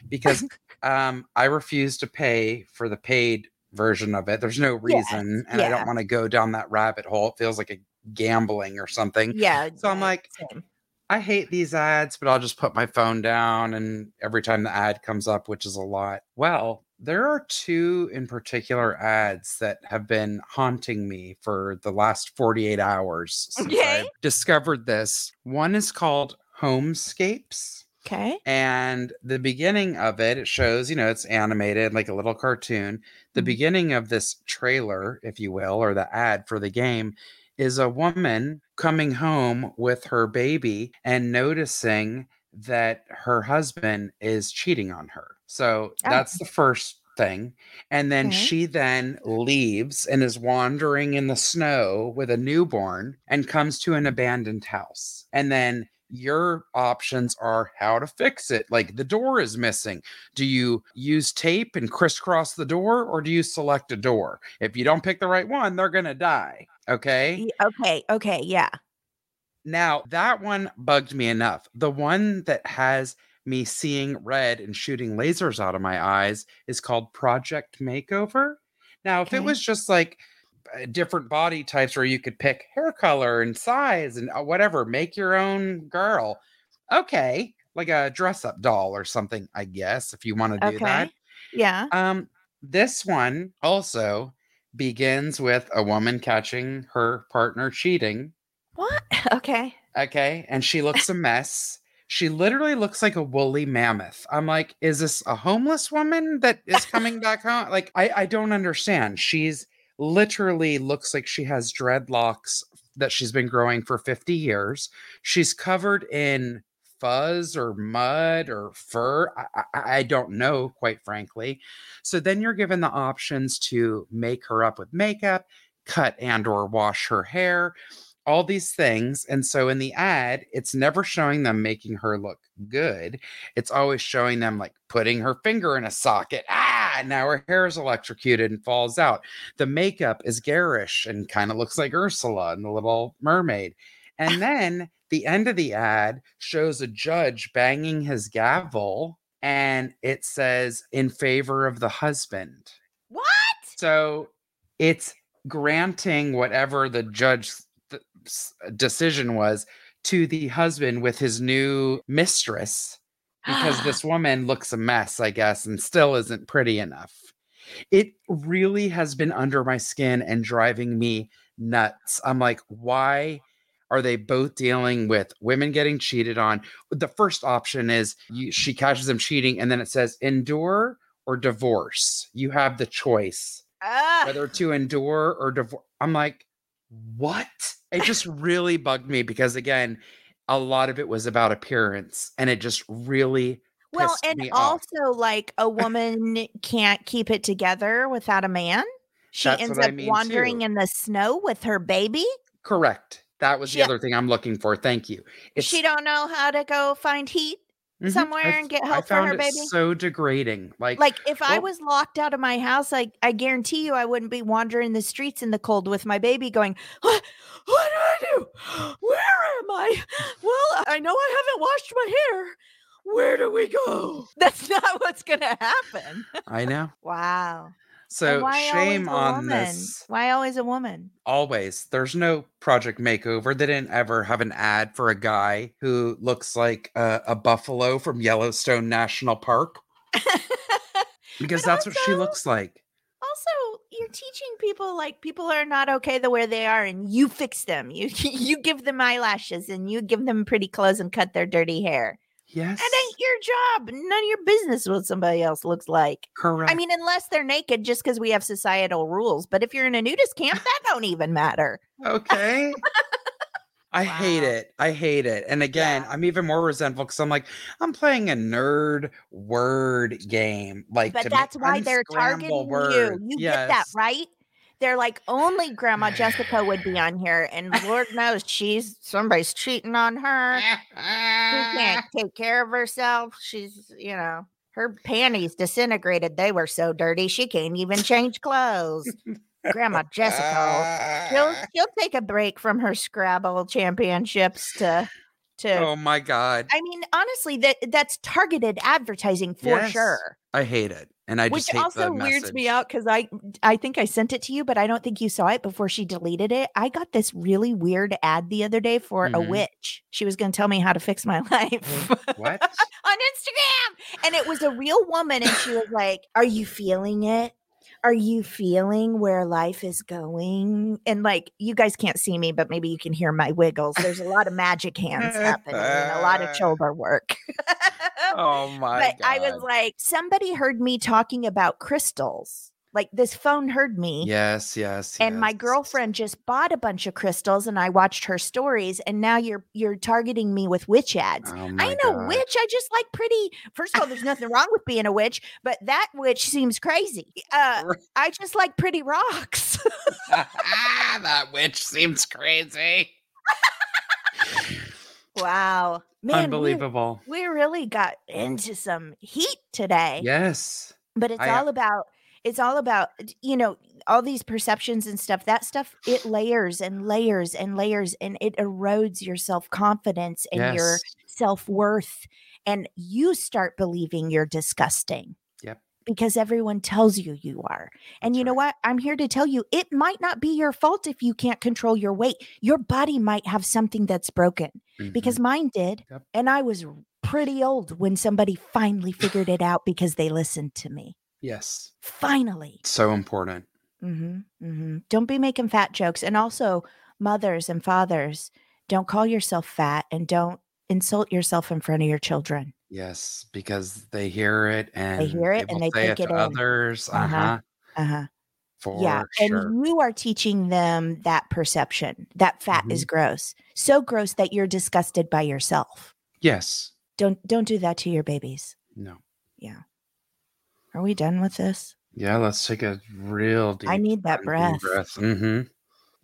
Because um, I refuse to pay for the paid version of it. There's no reason, and I don't want to go down that rabbit hole. It feels like a gambling or something. Yeah. So I'm like, same. I hate these ads, but I'll just put my phone down and every time the ad comes up, which is a lot. Well, there are two in particular ads that have been haunting me for the last 48 hours since Okay. I've discovered this. One is called Homescapes. Okay. And the beginning of it, it shows, you know, it's animated like a little cartoon. The Mhm. beginning of this trailer, if you will, or the ad for the game, is a woman coming home with her baby and noticing that her husband is cheating on her. So Oh. that's the first thing. And then Okay. she then leaves and is wandering in the snow with a newborn and comes to an abandoned house. And then your options are how to fix it. Like the door is missing. Do you use tape and crisscross the door or do you select a door? If you don't pick the right one, they're going to die. Okay. Okay. Okay. Yeah. Now, that one bugged me enough. The one that has me seeing red and shooting lasers out of my eyes is called Project Makeover. Now, if it was just like different body types where you could pick hair color and size and uh, whatever, make your own girl, okay, like a dress up doll or something, I guess, if you want to do that. Yeah. Um, this one also begins with a woman catching her partner cheating. What? Okay. Okay. And she looks a mess. She literally looks like a woolly mammoth. I'm like, is this a homeless woman that is coming back home? Like, I, I don't understand. She's literally looks like she has dreadlocks that she's been growing for 50 years. She's covered in fuzz or mud or fur. I, I, I don't know, quite frankly. So then you're given the options to make her up with makeup, cut and or wash her hair all these things. And so in the ad, it's never showing them making her look good. It's always showing them like putting her finger in a socket. Ah, now her hair is electrocuted and falls out. The makeup is garish and kind of looks like Ursula and The Little Mermaid. And then the end of the ad shows a judge banging his gavel and it says in favor of the husband. What? So it's granting whatever the judge th- decision was to the husband with his new mistress because this woman looks a mess, I guess, and still isn't pretty enough. It really has been under my skin and driving me nuts. I'm like, why are they both dealing with women getting cheated on? The first option is you, she catches them cheating, and then it says endure or divorce. You have the choice Ah. whether to endure or divorce. I'm like, what? It just really bugged me because again, a lot of it was about appearance, and it just really well, and me off. also like a woman can't keep it together without a man. She That's ends what I up mean, wandering too. in the snow with her baby. correct. That was the other thing I'm looking for. Thank you. she don't know how to go find heat. Mhm. somewhere I and get help for her baby? So degrading. Like, Like if I was locked out of my house, like I guarantee you I wouldn't be wandering the streets in the cold with my baby going, What what do I do? Where am I? Well, I know I haven't washed my hair. Where do we go? That's not what's gonna happen. I know. Wow. So shame on this. Why always a woman? Always. There's no project makeover. They didn't ever have an ad for a guy who looks like a, a buffalo from Yellowstone National Park because that's what she looks like. Also, you're teaching people like people are not okay the way they are, and you fix them. You you give them eyelashes and you give them pretty clothes and cut their dirty hair. Yes. That ain't your job. None of your business what somebody else looks like. correct. I mean, unless they're naked, just because we have societal rules. But if you're in a nudist camp, that don't even matter. okay. I hate it. I hate it. And again, Yeah. I'm even more resentful because I'm like, I'm playing a nerd word game. Like, But that's why they're targeting words. you. You get that right. They're like only Grandma Jessica would be on here, and Lord knows she's somebody's cheating on her. She can't take care of herself. She's, you know, her panties disintegrated. They were so dirty she can't even change clothes. Grandma Jessica, she'll she'll take a break from her Scrabble championships to to Oh my god. I mean, honestly, that that's targeted advertising for Yes. sure. I hate it. And I Which also weirds me out because I I think I sent it to you, but I don't think you saw it before she deleted it. I got this really weird ad the other day for a Mhm. witch. She was going to tell me how to fix my life What? on Instagram, and it was a real woman, and she was like, "Are you feeling it? Are you feeling where life is going?" And like, you guys can't see me, but maybe you can hear my wiggles. There's a lot of magic hands happening, and a lot of shoulder work. oh my but god. I was like, somebody heard me talking about crystals. Like this phone heard me. Yes, yes. And my girlfriend just bought a bunch of crystals and I watched her stories and now you're you're targeting me with witch ads. Oh I know God. witch. I just like pretty. First of all, there's nothing wrong with being a witch, but that witch seems crazy. Uh, I just like pretty rocks. that witch seems crazy. wow, man, we- Unbelievable. We, really got into some heat today. Yes. but it's I- all about it's all about you know all these perceptions and stuff that stuff it layers and layers and layers and it erodes your self-confidence and your self-worth and you start believing you're disgusting Yep. because everyone tells you you are and That's you know right. what i'm here to tell you it might not be your fault if you can't control your weight your body might have something that's broken Mhm. because mine did Yep. and i was pretty old when somebody finally figured it out because they listened to me yes. finally So important. hmm hmm Don't be making fat jokes. And also, mothers and fathers, don't call yourself fat and don't insult yourself in front of your children. Yes, because they hear it and they hear it and they say take it it to in. others. Uh-huh. Uh huh. Uh. For Yeah. sure. And you are teaching them that perception that fat is Mm-hmm. gross. So gross that you're disgusted by yourself. yes. Don't don't do that to your babies. No. Are we done with this? Yeah. Let's take a real deep. I need that breath. Mm-hmm.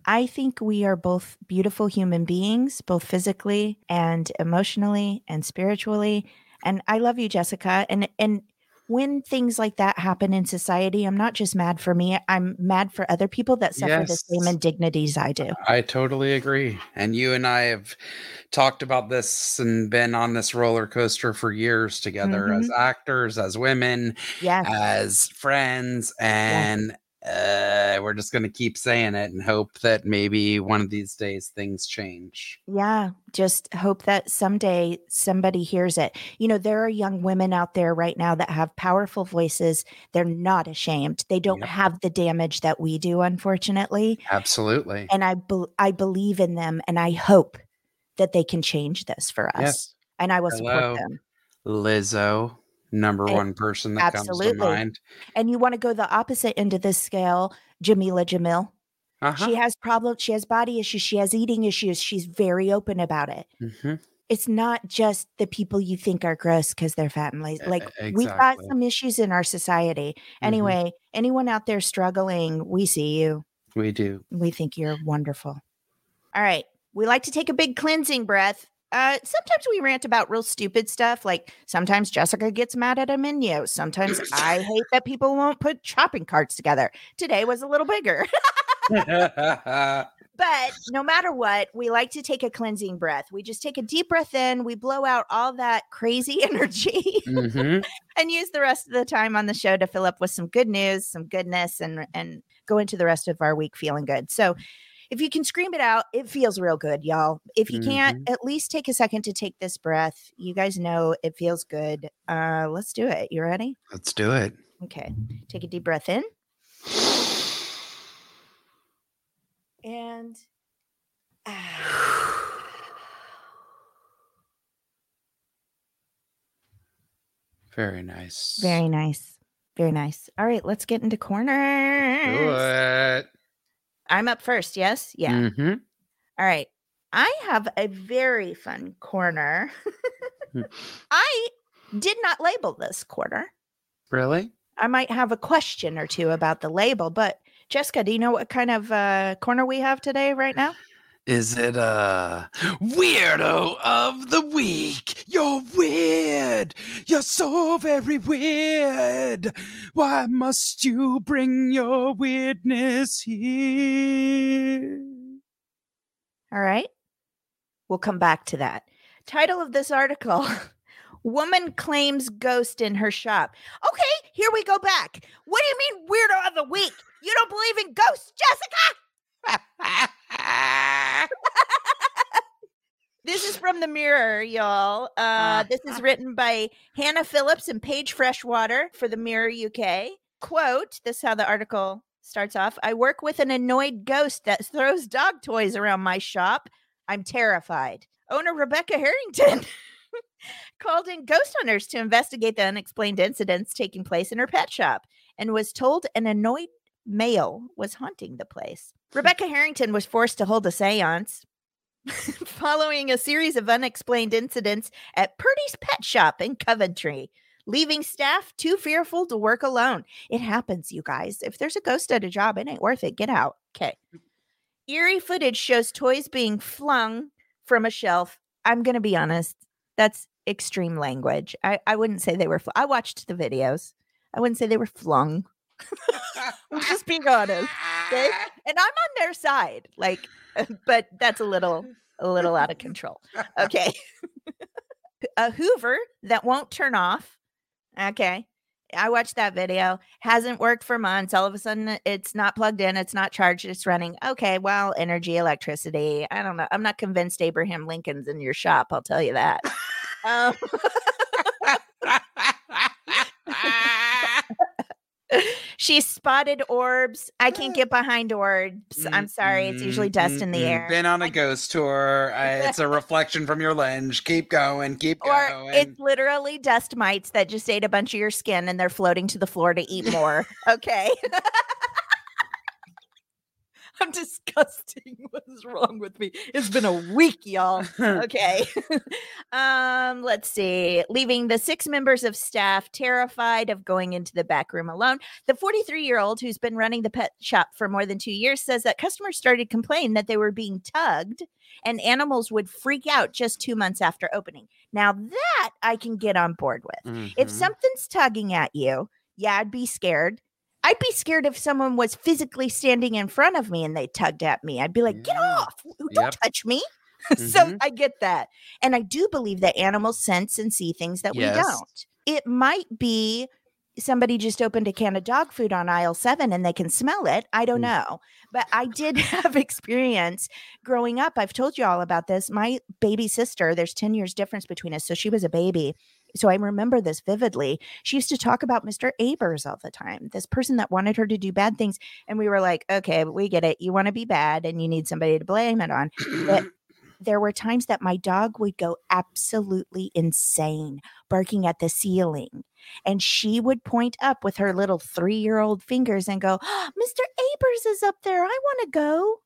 I think we are both beautiful human beings, both physically and emotionally and spiritually. And I love you, Jessica. And and when things like that happen in society, I'm not just mad for me. I'm mad for other people that suffer the same indignities I do. I totally agree. And you and I have talked about this and been on this roller coaster for years together as Mm-hmm. actors, as women, Yes. as friends. And uh, we're just going to keep saying it and hope that maybe one of these days things change. Yeah, just hope that someday somebody hears it. You know, there are young women out there right now that have powerful voices. They're not ashamed. They don't Yep. have the damage that we do, unfortunately. Absolutely. And I bel I believe in them and I hope that they can change this for us. Yes. And I will support them. Lizzo, number one person that comes absolutely. to mind. And you want to go the opposite end of this scale, Jamila Jamil. Uh-huh. She has problems, she has body issues, she has eating issues. She's very open about it. Mhm. it's not just the people you think are gross because they're fat and lazy. Like we've got some issues in our society. Mhm. Anyway, anyone out there struggling, we see you. We do. We think you're wonderful. All right. We like to take a big cleansing breath. Uh, sometimes we rant about real stupid stuff. Like sometimes Jessica gets mad at a menu. Sometimes I hate that people won't put shopping carts together. Today was a little bigger. But no matter what, we like to take a cleansing breath. We just take a deep breath in, we blow out all that crazy energy. hmm and use the rest of the time on the show to fill up with some good news, some goodness, and and go into the rest of our week feeling good. So if you can scream it out, it feels real good, y'all. If you can't, at least take a second to take this breath. You guys know it feels good. Uh, let's do it. You ready? Let's do it. Okay. Take a deep breath in. And ah. Very nice. very nice. Very nice. All right, let's get into corners. Do it. I'm up first, yes? Yeah. hmm All right. I have a very fun corner. Hmm. I did not label this corner. Really? I might have a question or two about the label, but Jessica, do you know what kind of uh, corner we have today, right now? Is it a weirdo of the week? You're weird. You're so very weird. Why must you bring your weirdness here? All right. We'll come back to that. Title of this article Woman claims ghost in her shop. Okay, here we go back. What do you mean weirdo of the week? You don't believe in ghosts, Jessica? This is from the Mirror, y'all. Uh, this is written by Hannah Phillips and Paige Freshwater for the Mirror UK. Quote This is how the article starts off I work with an annoyed ghost that throws dog toys around my shop. I'm terrified. Owner Rebecca Harrington called in ghost hunters to investigate the unexplained incidents taking place in her pet shop and was told an annoyed male was haunting the place. Hmm. Rebecca Harrington was forced to hold a seance following a series of unexplained incidents at Purdy's Pet Shop in Coventry, leaving staff too fearful to work alone. It happens, you guys. If there's a ghost at a job, it ain't worth it. Get out. Okay. Hmm. Eerie footage shows toys being flung from a shelf. I'm going to be honest, that's extreme language. I, I wouldn't say they were, fl- I watched the videos. I wouldn't say they were flung. I'm just being honest. Okay. And I'm on their side. Like, but that's a little a little out of control. Okay. a Hoover that won't turn off. Okay. I watched that video. Hasn't worked for months. All of a sudden it's not plugged in, it's not charged, it's running. Okay, well, energy, electricity. I don't know. I'm not convinced Abraham Lincoln's in your shop, I'll tell you that. Um, she spotted orbs. I can't get behind orbs. I'm mm, sorry. It's usually mm, dust in the mm, air. Been on a ghost tour. Uh, it's a reflection from your lens. Keep going. Keep Or going. it's literally dust mites that just ate a bunch of your skin and they're floating to the floor to eat more. okay. I'm disgusting. What is wrong with me? It's been a week, y'all. Okay. um, let's see. Leaving the six members of staff terrified of going into the back room alone. The 43 year old who's been running the pet shop for more than two years says that customers started complaining that they were being tugged and animals would freak out just two months after opening. Now, that I can get on board with. If Mhm. something's tugging at you, yeah, I'd be scared. I'd be scared if someone was physically standing in front of me and they tugged at me. I'd be like, get off. Don't Yep. touch me. so Mhm. I get that. And I do believe that animals sense and see things that Yes. we don't. It might be somebody just opened a can of dog food on aisle seven and they can smell it. I don't Mm. know. But I did have experience growing up. I've told you all about this. My baby sister, there's 10 years difference between us. So she was a baby. So I remember this vividly. She used to talk about Mr. Abers all the time, this person that wanted her to do bad things. And we were like, okay, we get it. You want to be bad and you need somebody to blame it on. But there were times that my dog would go absolutely insane, barking at the ceiling. And she would point up with her little three year old fingers and go, Mr. Abers is up there. I want to go.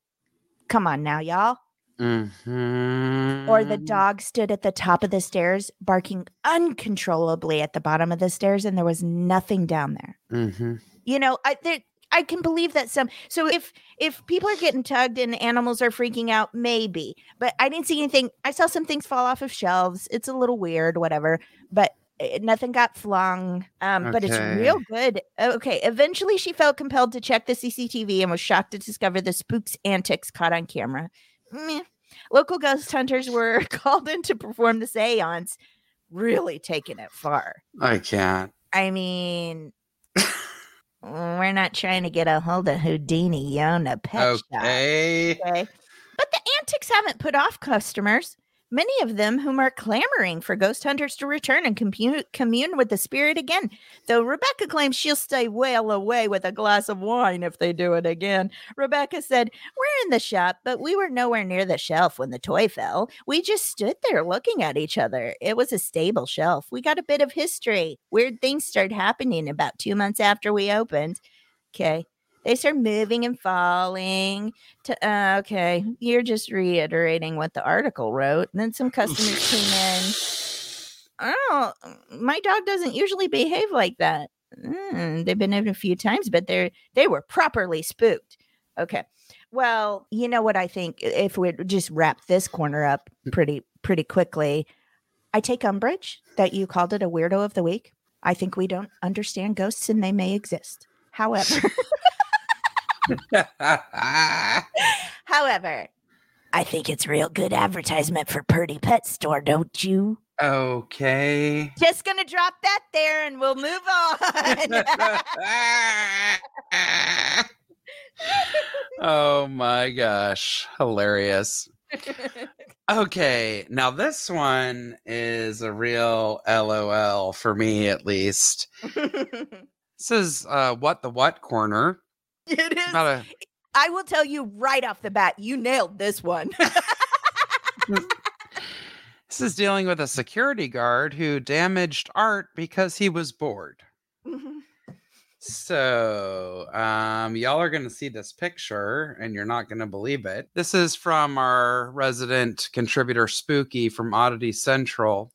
Come on now, y'all. Mhm. Or the dog stood at the top of the stairs, barking uncontrollably at the bottom of the stairs, and there was nothing down there. Mhm. You know, I there, I can believe that some. So if if people are getting tugged and animals are freaking out, maybe. But I didn't see anything. I saw some things fall off of shelves. It's a little weird, whatever. But eh, nothing got flung. Um, but it's real good. Okay. Eventually, she felt compelled to check the CCTV and was shocked to discover the spook's antics caught on camera. Meh. Local ghost hunters were called in to perform the seance. Really taking it far. I can't. I mean, we're not trying to get a hold of Houdini. You own a pet shop. Okay. Okay. But the antics haven't put off customers. Many of them whom are clamoring for ghost hunters to return and commune, commune with the spirit again. Though Rebecca claims she'll stay well away with a glass of wine if they do it again. Rebecca said, We're in the shop, but we were nowhere near the shelf when the toy fell. We just stood there looking at each other. It was a stable shelf. We got a bit of history. Weird things started happening about two months after we opened. Okay. They start moving and falling. To, uh, okay, you're just reiterating what the article wrote. And then some customers came in. Oh, my dog doesn't usually behave like that. Mm, they've been in a few times, but they're they were properly spooked. Okay. Well, you know what I think if we just wrap this corner up pretty pretty quickly. I take umbrage that you called it a weirdo of the week. I think we don't understand ghosts and they may exist. However, However, I think it's real good advertisement for Purdy Pet Store, don't you? Okay. Just gonna drop that there and we'll move on. oh my gosh. Hilarious. Okay, now this one is a real LOL for me at least. This is uh what the what corner. It is. a I will tell you right off the bat, you nailed this one. this is dealing with a security guard who damaged art because he was bored. So, um, y'all are going to see this picture and you're not going to believe it. This is from our resident contributor Spooky from Oddity Central.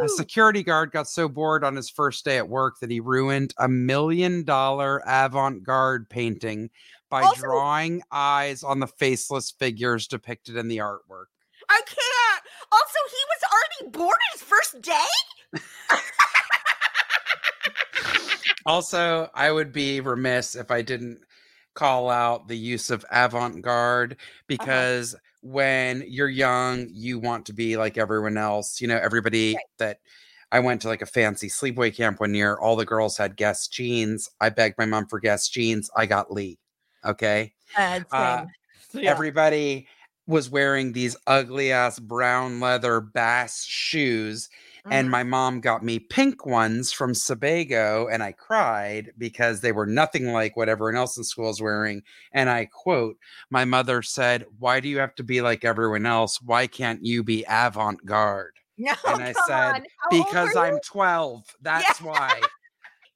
A security guard got so bored on his first day at work that he ruined a million dollar avant garde painting by Also- drawing eyes on the faceless figures depicted in the artwork. I can't. Also, he was already bored his first day. Also, I would be remiss if I didn't call out the use of avant garde uh-huh. because when you're young, you want to be like everyone else. You know, everybody Right. that I went to like a fancy sleepaway camp one year, all the girls had Guess jeans. I begged my mom for Guess jeans. I got Lee. Okay. Uh, Uh. Yeah. Everybody was wearing these ugly ass brown leather bass shoes and Mhm. my mom got me pink ones from Sebago, and I cried because they were nothing like what everyone else in school is wearing. And I quote, My mother said, Why do you have to be like everyone else? Why can't you be avant garde? No, and I said, on. How old Because I'm 12. That's why.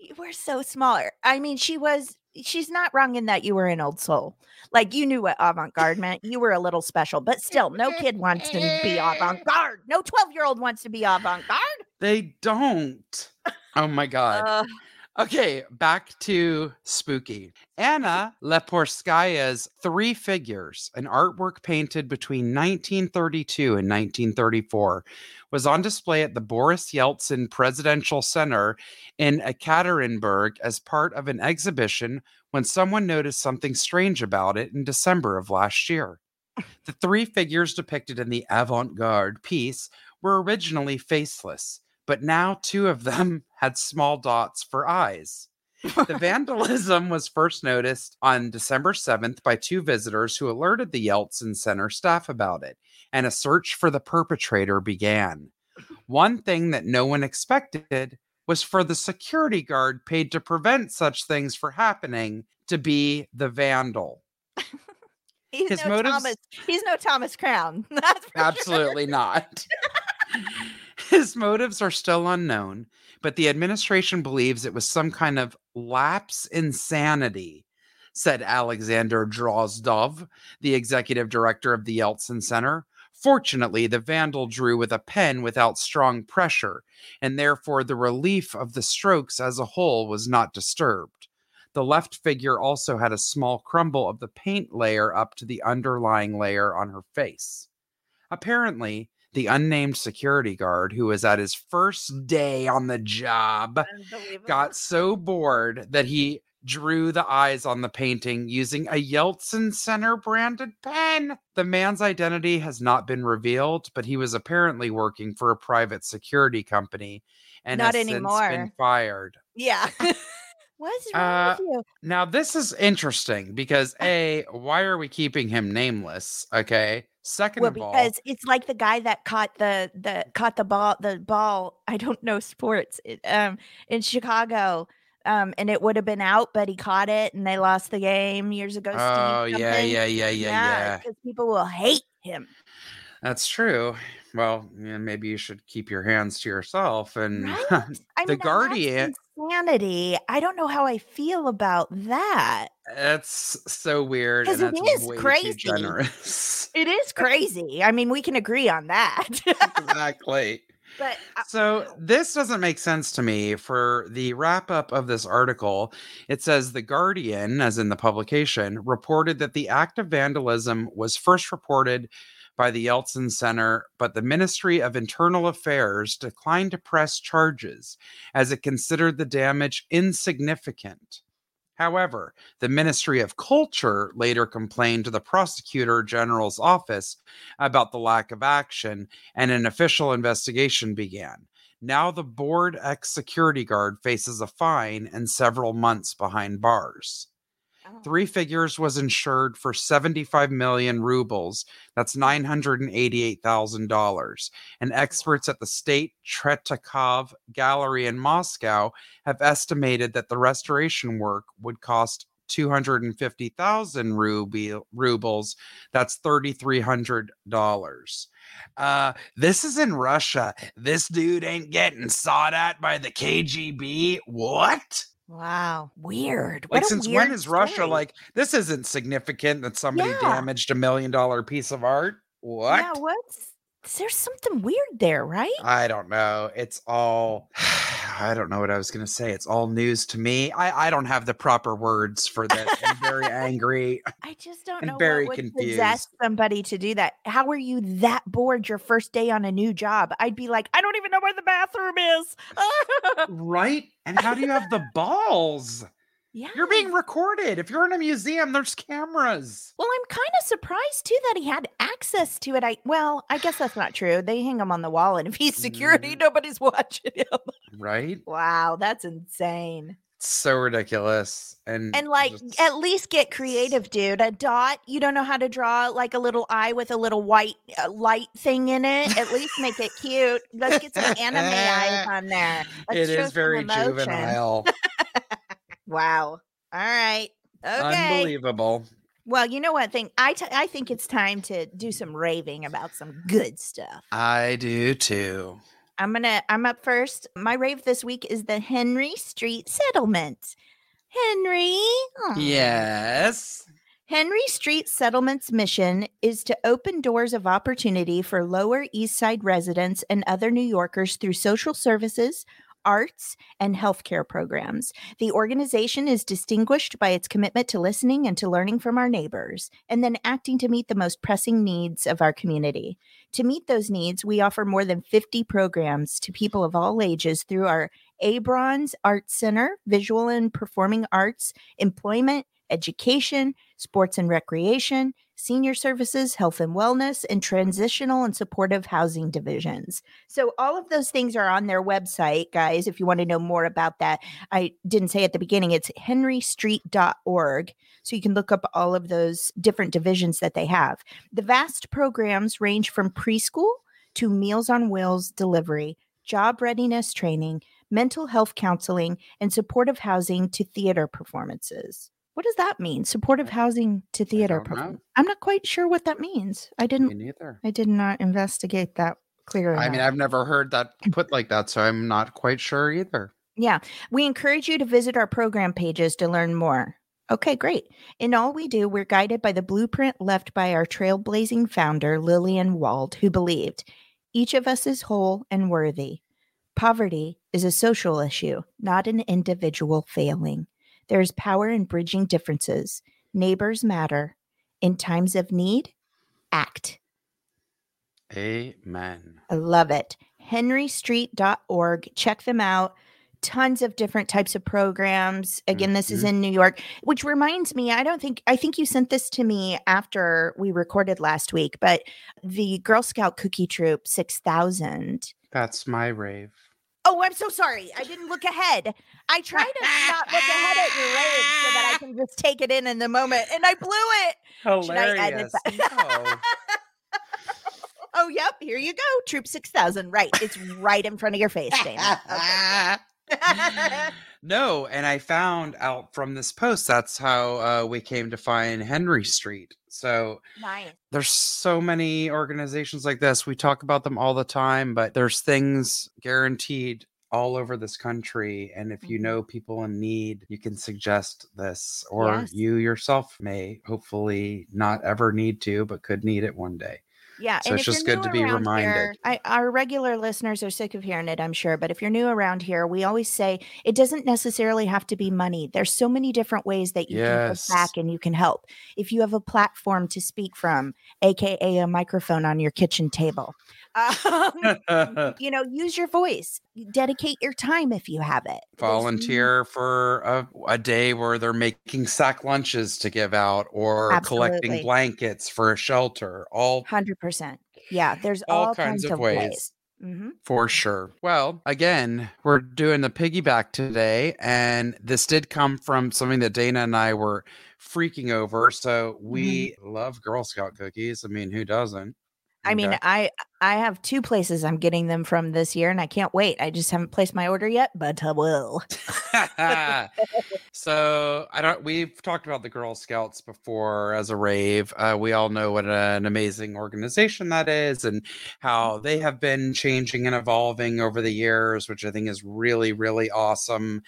you? We're so smaller. I mean, she was. She's not wrong in that you were an old soul. Like you knew what avant-garde meant. You were a little special, but still, no kid wants to be avant-garde. No twelve-year-old wants to be avant-garde. They don't. Oh my God. Uh, Okay, back to spooky. Mm-hmm. Anna Leporskaya's Three Figures, an artwork painted between 1932 and 1934, was on display at the Boris Yeltsin Presidential Center in Ekaterinburg as part of an exhibition when someone noticed something strange about it in December of last year. The three figures depicted in the avant garde piece were originally faceless, but now two of them had small dots for eyes. The vandalism was first noticed on December 7th by two visitors who alerted the Yeltsin Center staff about it, and a search for the perpetrator began. One thing that no one expected was for the security guard paid to prevent such things from happening to be the vandal. he's His no motives- Thomas. He's no Thomas Crown. For sure. Absolutely not. His motives are still unknown, but the administration believes it was some kind of lapse in sanity, said Alexander Drozdov, the executive director of the Yeltsin Center. Fortunately, the vandal drew with a pen without strong pressure, and therefore the relief of the strokes as a whole was not disturbed. The left figure also had a small crumble of the paint layer up to the underlying layer on her face. Apparently, the unnamed security guard who was at his first day on the job got so bored that he drew the eyes on the painting using a Yeltsin Center branded pen. The man's identity has not been revealed, but he was apparently working for a private security company and Not has since anymore. been fired. Yeah. What's wrong Uh, with you? Now, this is interesting because A, why are we keeping him nameless? Okay. Second Well, of all, because it's like the guy that caught the the caught the ball the ball. I don't know sports. it, Um, in Chicago. Um, and it would have been out, but he caught it, and they lost the game years ago. Steve Oh yeah, something. yeah, yeah, yeah, yeah. Because people will hate him. That's true. Well, yeah, maybe you should keep your hands to yourself. And Right? I The mean, Guardian- insanity. I don't know how I feel about that. that's so weird. it is crazy. It is crazy. I mean, we can agree on that. exactly. but uh, So this doesn't make sense to me. For the wrap up of this article, it says the Guardian, as in the publication, reported that the act of vandalism was first reported by the Yeltsin Center, but the Ministry of Internal Affairs declined to press charges as it considered the damage insignificant. However, the Ministry of Culture later complained to the Prosecutor General's office about the lack of action, and an official investigation began. Now, the board ex security guard faces a fine and several months behind bars. Oh. Three Figures was insured for 75 million rubles. That's $988,000. And experts at the State Tretyakov Gallery in Moscow have estimated that the restoration work would cost 250,000 rubles. That's $3,300. Uh, this is in Russia. This dude ain't getting sought at by the KGB. What? Wow. Weird. Like, What since weird when is Russia like, this isn't significant that somebody Yeah. damaged a million dollar piece of art? What? Yeah, what's there's something weird there, right? I don't know. It's all, I don't know what I was going to say. It's all news to me. I, I don't have the proper words for this. I'm very angry. I just don't know very what would confused. possess somebody to do that. How are you that bored your first day on a new job? I'd be like, I don't even know where the bathroom is. Right? And how do you have the balls? Yeah. You're being recorded. If you're in a museum, there's cameras. Well, I'm kind of surprised too that he had access to it. I well, I guess that's not true. They hang him on the wall, and if he's security, Mm. nobody's watching him. Right? Wow, that's insane. So ridiculous. And And like, just- at least get creative, dude. A dot, you don't know how to draw like a little eye with a little white uh, light thing in it. At least make it cute. Let's get some anime eyes on there. Let's it is very emotion. juvenile. Wow. All right. Okay. Unbelievable. Well, you know what? Thing I t- I think it's time to do some raving about some good stuff. I do too. I'm gonna. I'm up first. My rave this week is the Henry Street Settlement. Henry. Aw. Yes. Henry Street Settlement's mission is to open doors of opportunity for Lower East Side residents and other New Yorkers through social services, arts, and healthcare programs. The organization is distinguished by its commitment to listening and to learning from our neighbors, and then acting to meet the most pressing needs of our community. To meet those needs, we offer more than 50 programs to people of all ages through our Abrons Arts Center, Visual and Performing Arts, Employment, Education, Sports and Recreation, Senior Services, Health and Wellness, and Transitional and Supportive Housing Divisions. So, all of those things are on their website, guys. If you want to know more about that, I didn't say at the beginning, it's henrystreet.org. So, you can look up all of those different divisions that they have. The vast programs range from preschool to Meals on Wheels delivery, job readiness training, mental health counseling, and supportive housing to theater performances. What does that mean? Supportive housing to theater. I'm not quite sure what that means. I didn't neither. I did not investigate that clearly. I mean, I've never heard that put like that, so I'm not quite sure either. Yeah, we encourage you to visit our program pages to learn more. Okay, great. In all we do, we're guided by the blueprint left by our trailblazing founder, Lillian Wald, who believed each of us is whole and worthy. Poverty is a social issue, not an individual failing. There is power in bridging differences. Neighbors matter. In times of need, act. Amen. I love it. henrystreet.org. Check them out. Tons of different types of programs. Again, this is Mhm. in New York, which reminds me, I don't think, I think you sent this to me after we recorded last week, but the Girl Scout Cookie Troop 6000. That's my rave. Oh, I'm so sorry. I didn't look ahead. I try to not look ahead at your rave so that I can just take it in in the moment, and I blew it. Should I edit Hilarious. that? oh, yep. Here you go. Troop 6000. Right. It's right in front of your face, Dana. Okay. no, and I found out from this post that's how uh, we came to find Henry Street. So nice. there's so many organizations like this. We talk about them all the time, but there's things guaranteed all over this country. And if you Mhm. know people in need, you can suggest this, or Yes. you yourself may hopefully not ever need to, but could need it one day. Yeah, So it's just good to be reminded. Here, I, our regular listeners are sick of hearing it, I'm sure. But if you're new around here, we always say it doesn't necessarily have to be money. There's so many different ways that you can Yes. give back and you can help. If you have a platform to speak from, aka a microphone on your kitchen table, Um, you know, use your voice. Dedicate your time if you have it. Volunteer for a, a day where they're making sack lunches to give out or collecting blankets for a shelter. All Hundred percent. Yeah, there's All all, kinds kinds, of of ways. ways. hmm For sure. Well, again, we're doing the piggyback today, and this did come from something that Dana and I were freaking over. So we love Girl Scout cookies. I mean, who doesn't? I mean, Okay. I I have two places I'm getting them from this year, and I can't wait. I just haven't placed my order yet, but I will. so I don't. We've talked about the Girl Scouts before as a rave. Uh, we all know what an amazing organization that is, and how they have been changing and evolving over the years, which I think is really, really awesome.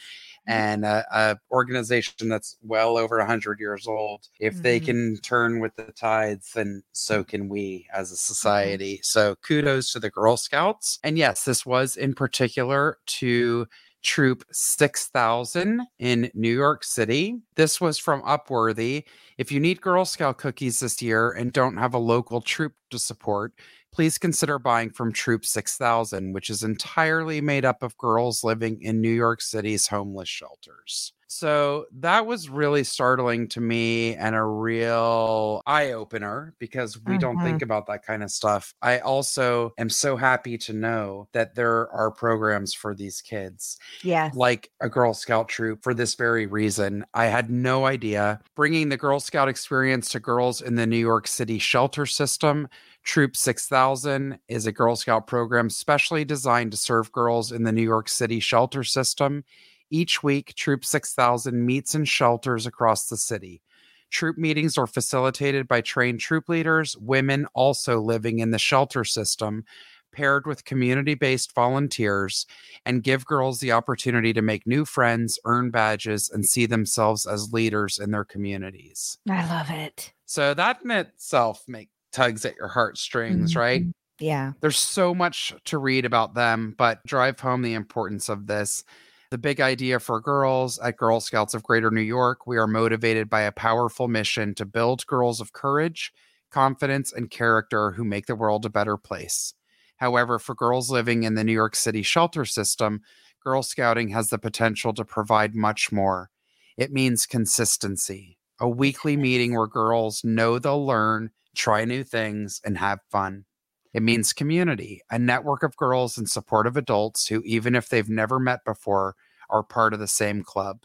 And a, a organization that's well over hundred years old. If they Mhm. can turn with the tides, then so can we as a society. So kudos to the Girl Scouts. And yes, this was in particular to Troop 6000 in New York City. This was from Upworthy. If you need Girl Scout cookies this year and don't have a local troop to support, please consider buying from Troop 6000, which is entirely made up of girls living in New York City's homeless shelters. So that was really startling to me and a real eye opener because we don't Mhm. think about that kind of stuff. I also am so happy to know that there are programs for these kids Yeah. like a Girl Scout troop for this very reason. I had no idea. Bringing the Girl Scout experience to girls in the New York City shelter system, Troop 6000 is a Girl Scout program specially designed to serve girls in the New York City shelter system. Each week, Troop 6000 meets in shelters across the city. Troop meetings are facilitated by trained troop leaders, women also living in the shelter system, paired with community based volunteers and give girls the opportunity to make new friends, earn badges, and see themselves as leaders in their communities. I love it. So that in itself make tugs at your heartstrings, right? Mhm. Yeah. There's so much to read about them, but drive home the importance of this. The big idea for girls at Girl Scouts of Greater New York, we are motivated by a powerful mission to build girls of courage, confidence, and character who make the world a better place. However, for girls living in the New York City shelter system, Girl Scouting has the potential to provide much more. It means consistency, a weekly meeting where girls know they'll learn, try new things, and have fun. It means community, a network of girls and supportive adults who, even if they've never met before, are part of the same club.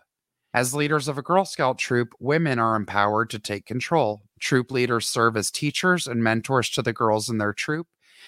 As leaders of a Girl Scout troop, women are empowered to take control. Troop leaders serve as teachers and mentors to the girls in their troop.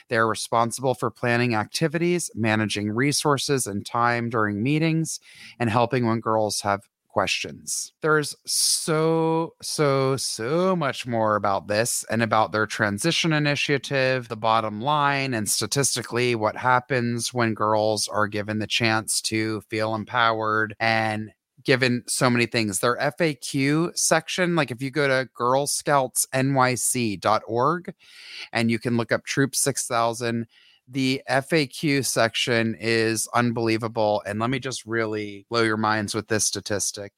They are responsible for planning activities, managing resources and time during meetings, and helping when girls have questions. There's so, so, so much more about this and about their transition initiative, the bottom line, and statistically what happens when girls are given the chance to feel empowered and given so many things. Their FAQ section, like if you go to girlscoutsnyc.org and you can look up Troop 6000, the FAQ section is unbelievable. And let me just really blow your minds with this statistic.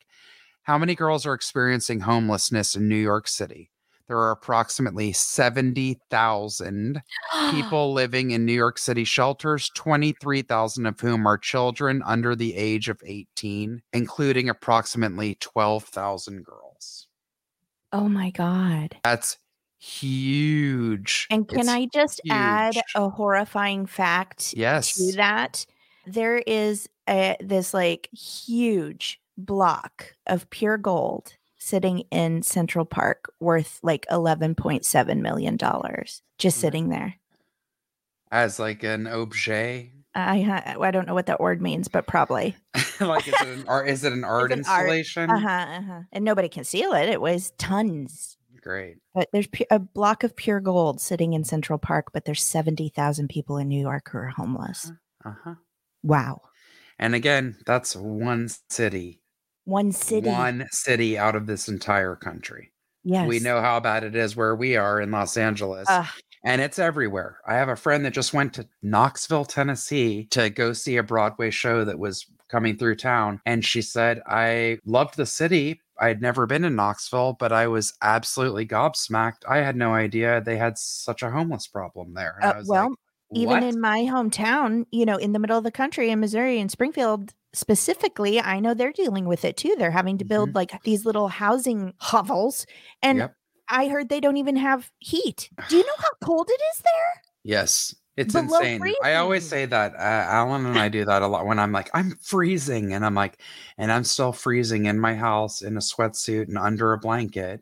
How many girls are experiencing homelessness in New York City? There are approximately 70,000 people living in New York City shelters, 23,000 of whom are children under the age of 18, including approximately 12,000 girls. Oh my God. That's huge. And can It's- I just add a horrifying fact Yes. to that? There is a, this like huge block of pure gold sitting in Central Park worth like $11.7 million just Mhm. sitting there. As like an objet. I I don't know what that word means, but probably. like is it an art is it an art art. installation? Uh huh. Uh-huh. And nobody can seal it. It weighs tons. Great. But there's a block of pure gold sitting in Central Park, but there's 70,000 people in New York who are homeless. Uh-huh. Wow. And again, that's one city. One city. One city out of this entire country. Yes. We know how bad it is where we are in Los Angeles. Ugh. and it's everywhere. I have a friend that just went to Knoxville, Tennessee to go see a Broadway show that was coming through town. And she said, I loved the city. I had never been in Knoxville, but I was absolutely gobsmacked. I had no idea they had such a homeless problem there. Uh, I was well, like, even in my hometown, you know, in the middle of the country in Missouri in Springfield specifically, I know they're dealing with it too. They're having to build like these little housing hovels. And Yep. I heard they don't even have heat. Do you know how cold it is there? Yes. It's Below insane. I always say that. Uh, Alan and I do that a lot when I'm like, I'm freezing. And I'm like, and I'm still freezing in my house in a sweatsuit and under a blanket,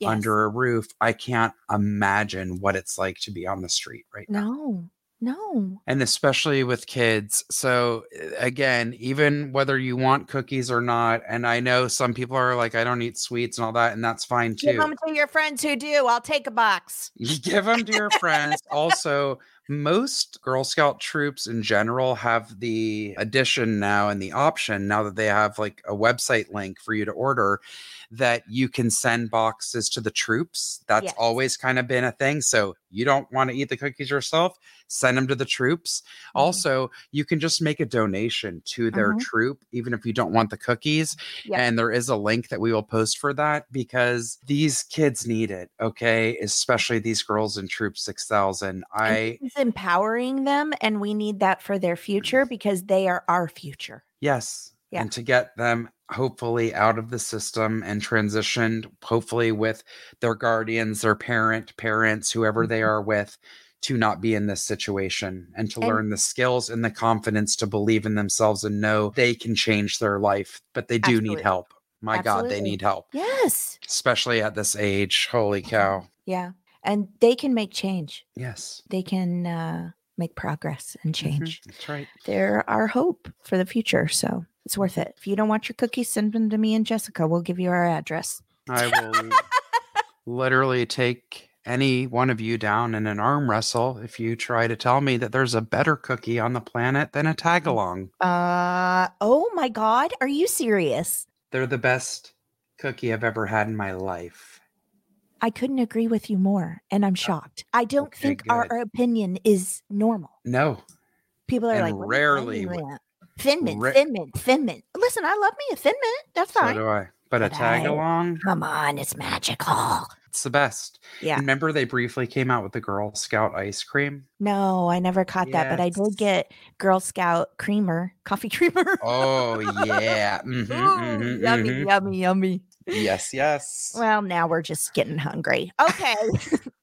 Yes. under a roof. I can't imagine what it's like to be on the street right now. No, no. And especially with kids. So, uh, again, even whether you want cookies or not, and I know some people are like, I don't eat sweets and all that, and that's fine too. Give them to your friends who do. I'll take a box. You give them to your friends. Also, most Girl Scout troops in general have the addition now and the option now that they have like a website link for you to order that you can send boxes to the troops. That's Yes. always kind of been a thing. So you don't want to eat the cookies yourself, send them to the troops. Mhm. Also, you can just make a donation to their Mhm. troop, even if you don't want the cookies. Yep. And there is a link that we will post for that because these kids need it. Okay. Especially these girls in Troop 6000. I, empowering them, and we need that for their future because they are our future. yes. Yeah. And to get them hopefully out of the system and transitioned, hopefully with their guardians, their parent, parents, whoever they Mhm. are with, to not be in this situation and to And- learn the skills and the confidence to believe in themselves and know they can change their life, but they do Absolutely. need help. My God, they need help, Yes. especially at this age. Holy cow. Yeah. And they can make change. Yes. They can uh, make progress and Mhm, change. That's right. They're our hope for the future. So it's worth it. If you don't want your cookies, send them to me and Jessica. We'll give you our address. I will literally take any one of you down in an arm wrestle if you try to tell me that there's a better cookie on the planet than a tagalong. Uh oh my god, are you serious? They're the best cookie I've ever had in my life. I couldn't agree with you more, and I'm shocked. I don't okay, think our, our opinion is normal. No. People are And like, "What are you rarely arguing w- about? Thin mint, ra- thin mint, thin mint. Listen, I love me a thin mint. That's So fine. do I. But a tag along, Come on, it's magical. it's the best. Yeah. Remember they briefly came out with the Girl Scout ice cream? No, I never caught that, but I did get Girl Scout creamer, coffee creamer. Oh yeah. Mhm, Ooh, mhm, yummy, yummy, yummy. Yes, yes. Well, now we're just getting hungry. Okay.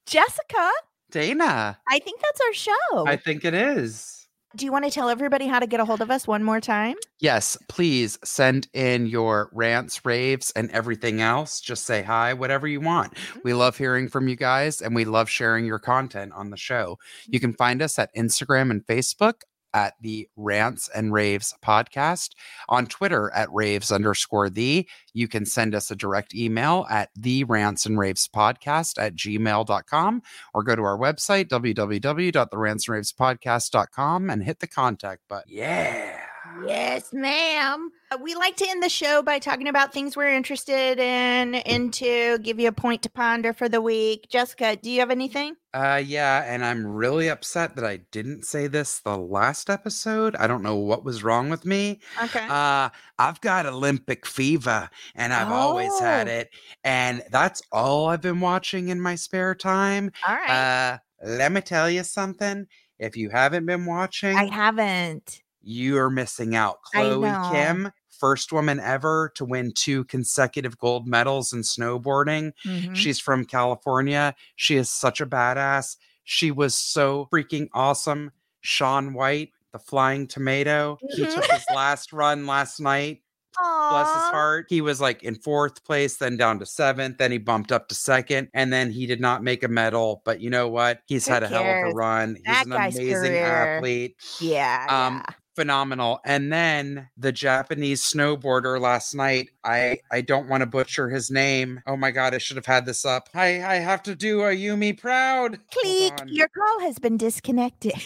Jessica, Dana, I think that's our show. I think it is. Do you want to tell everybody how to get a hold of us one more time? Yes, please send in your rants, raves, and everything else. Just say hi, whatever you want. Mm-hmm. We love hearing from you guys and we love sharing your content on the show. You mm-hmm. can find us at Instagram and Facebook at the Rants and Raves podcast, on Twitter at raves underscore the. You can send us a direct email at the rants and raves podcast at gmail.com or go to our website, www.therantsandravespodcast.com, and hit the contact button. Yeah. Yes, ma'am. Uh, We like to end the show by talking about things we're interested in, into, give you a point to ponder for the week. Jessica, do you have anything? Uh yeah, and I'm really upset that I didn't say this the last episode. I don't know what was wrong with me. Okay. Uh I've got Olympic fever and I've always had Oh. it and that's all I've been watching in my spare time. All right. Uh let me tell you something. If you haven't been watching, I haven't. You're missing out. Chloe. Kim, first woman ever to win two consecutive gold medals in snowboarding. Mhm. She's from California. She is such a badass. She was so freaking awesome. Shaun White, the flying tomato, he Mhm. took his last run last night. Bless his heart. He was like in fourth place, then down to seventh. Then he bumped up to second, and then he did not make a medal. But you know what? He's Who had a hell of a run. He's an amazing career. athlete Yeah. um yeah. Phenomenal and then the japanese snowboarder last night i i don't want to butcher his name oh my god i should have had this up i i have to do Ayumu proud Click. Your call has been disconnected.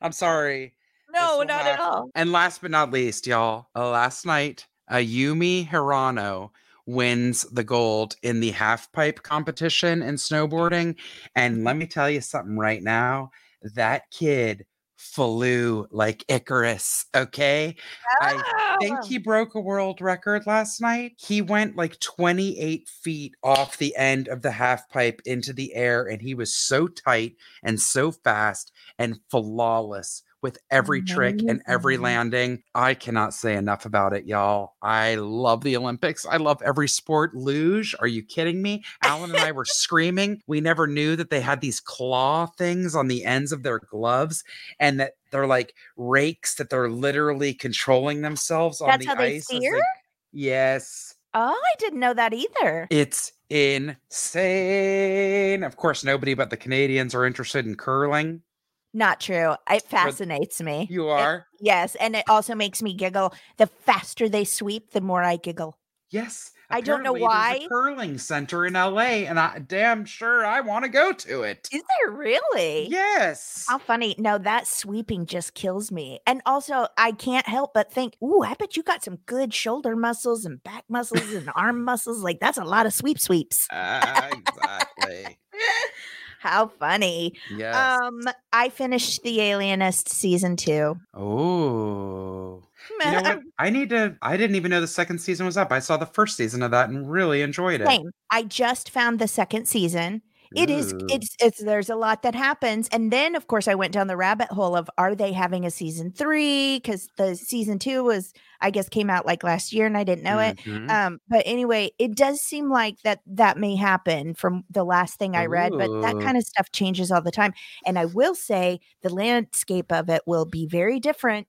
i'm sorry no, not at all. and last but not least y'all uh, last night Ayumu Hirano wins the gold in the half pipe competition in snowboarding and let me tell you something right now that kid flew like Icarus. Okay. I think Oh. he broke a world record last night. He went like 28 feet off the end of the half pipe into the air, and he was so tight and so fast and flawless with every trick and every landing. I cannot say enough about it, y'all. I love the Olympics. I love every sport. Luge, are you kidding me? Alan and I were screaming. We never knew that they had these claw things on the ends of their gloves and that they're like rakes that they're literally controlling themselves on the how they ice. steer? yes. Oh, I didn't know that either. It's insane. Of course, nobody but the Canadians are interested in curling. Not true. It fascinates me. You It- are? yes, and it also makes me giggle. The faster they sweep, the more I giggle. yes. I don't know why. a curling center in LA, and I damn sure I want to go to it. Is there really? Yes. How funny. No, that sweeping just kills me. And also, I can't help but think, ooh, I bet you got some good shoulder muscles and back muscles and arm muscles. Like, that's a lot of sweep sweeps. Ah, exactly. How funny. Yes. Um, I finished The Alienist season two. oh. You know what? I need to. I didn't even know the second season was up. I saw the first season of that and really enjoyed it. Same. I just found the second season. It is. Ooh. It's. It's. There's a lot that happens, and then of course I went down the rabbit hole of are they having a season three? Because the season two was, I guess, came out like last year, and I didn't know it. Mhm. Um, but anyway, it does seem like that that may happen from the last thing I read, but that kind of stuff changes all the time. And I will say the landscape of it will be very different.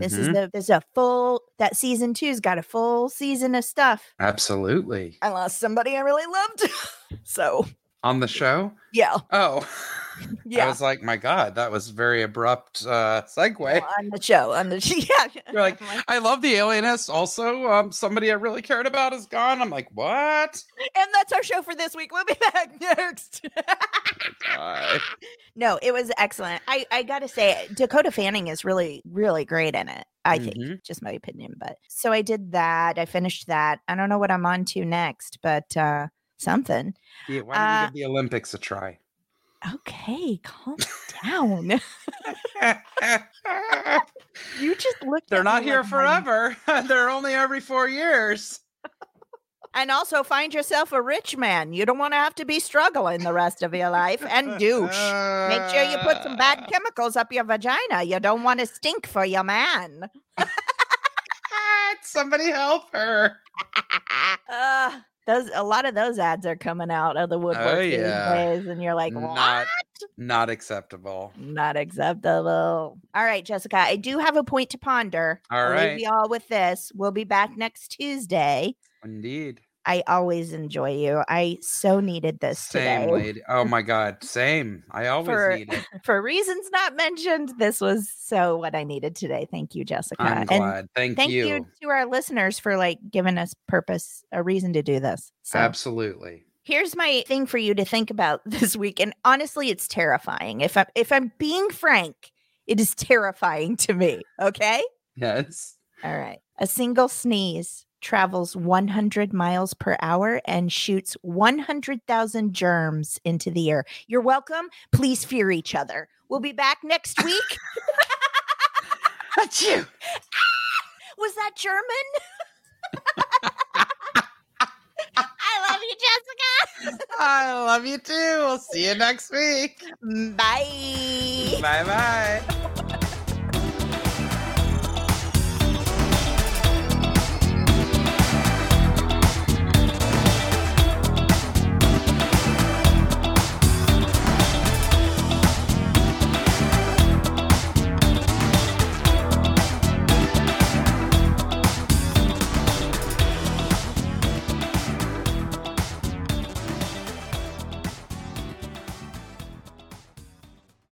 This is Mhm. the this is a full that season two's got a full season of stuff. absolutely I lost somebody I really loved. so on the show. yeah. Oh, Yeah. I was like, my God, that was very abrupt uh, segue. on the show. On the yeah. You're like, I'm love the alienist. Also, um, somebody I really cared about is gone. I'm like, what? and that's our show for this week. We'll be back next. God. no, it was excellent. I I gotta say, Dakota Fanning is really really great in it. I think, Mhm. just my opinion. But so I did that. I finished that. I don't know what I'm on to next, but uh something. Yeah, why don't Uh, you give the Olympics a try? Okay, calm down. you just looked. They're not here like forever. They're only every four years. And also find yourself a rich man. You don't want to have to be struggling the rest of your life. And douche. Make sure you put some bad chemicals up your vagina. You don't want to stink for your man. Somebody help her. Uh, those a lot of those ads are coming out of the woodwork Oh, yeah. days, and you're like, what? Not, not acceptable. Not acceptable. All right, Jessica, I do have a point to ponder. All I'll right. leave y'all with this. We'll be back next Tuesday. Indeed. I always enjoy you. I so needed this Same, today. lady. Oh my God. Same. I always For- need it. For reasons not mentioned, this was so what I needed today. Thank you, Jessica. I'm And. Thank, thank you. you. to our listeners for like giving us purpose, a reason to do this. So Absolutely. here's my thing for you to think about this week. And honestly, it's terrifying. If I'm if I'm being frank, it is terrifying to me. Okay. Yes. All right. A single sneeze travels 100 miles per hour and shoots 100,000 germs into the air. You're welcome. Please fear each other. We'll be back next week. Achoo. Ah! Was that German? I love you, Jessica. I love you too. We'll see you next week. Bye. Bye bye.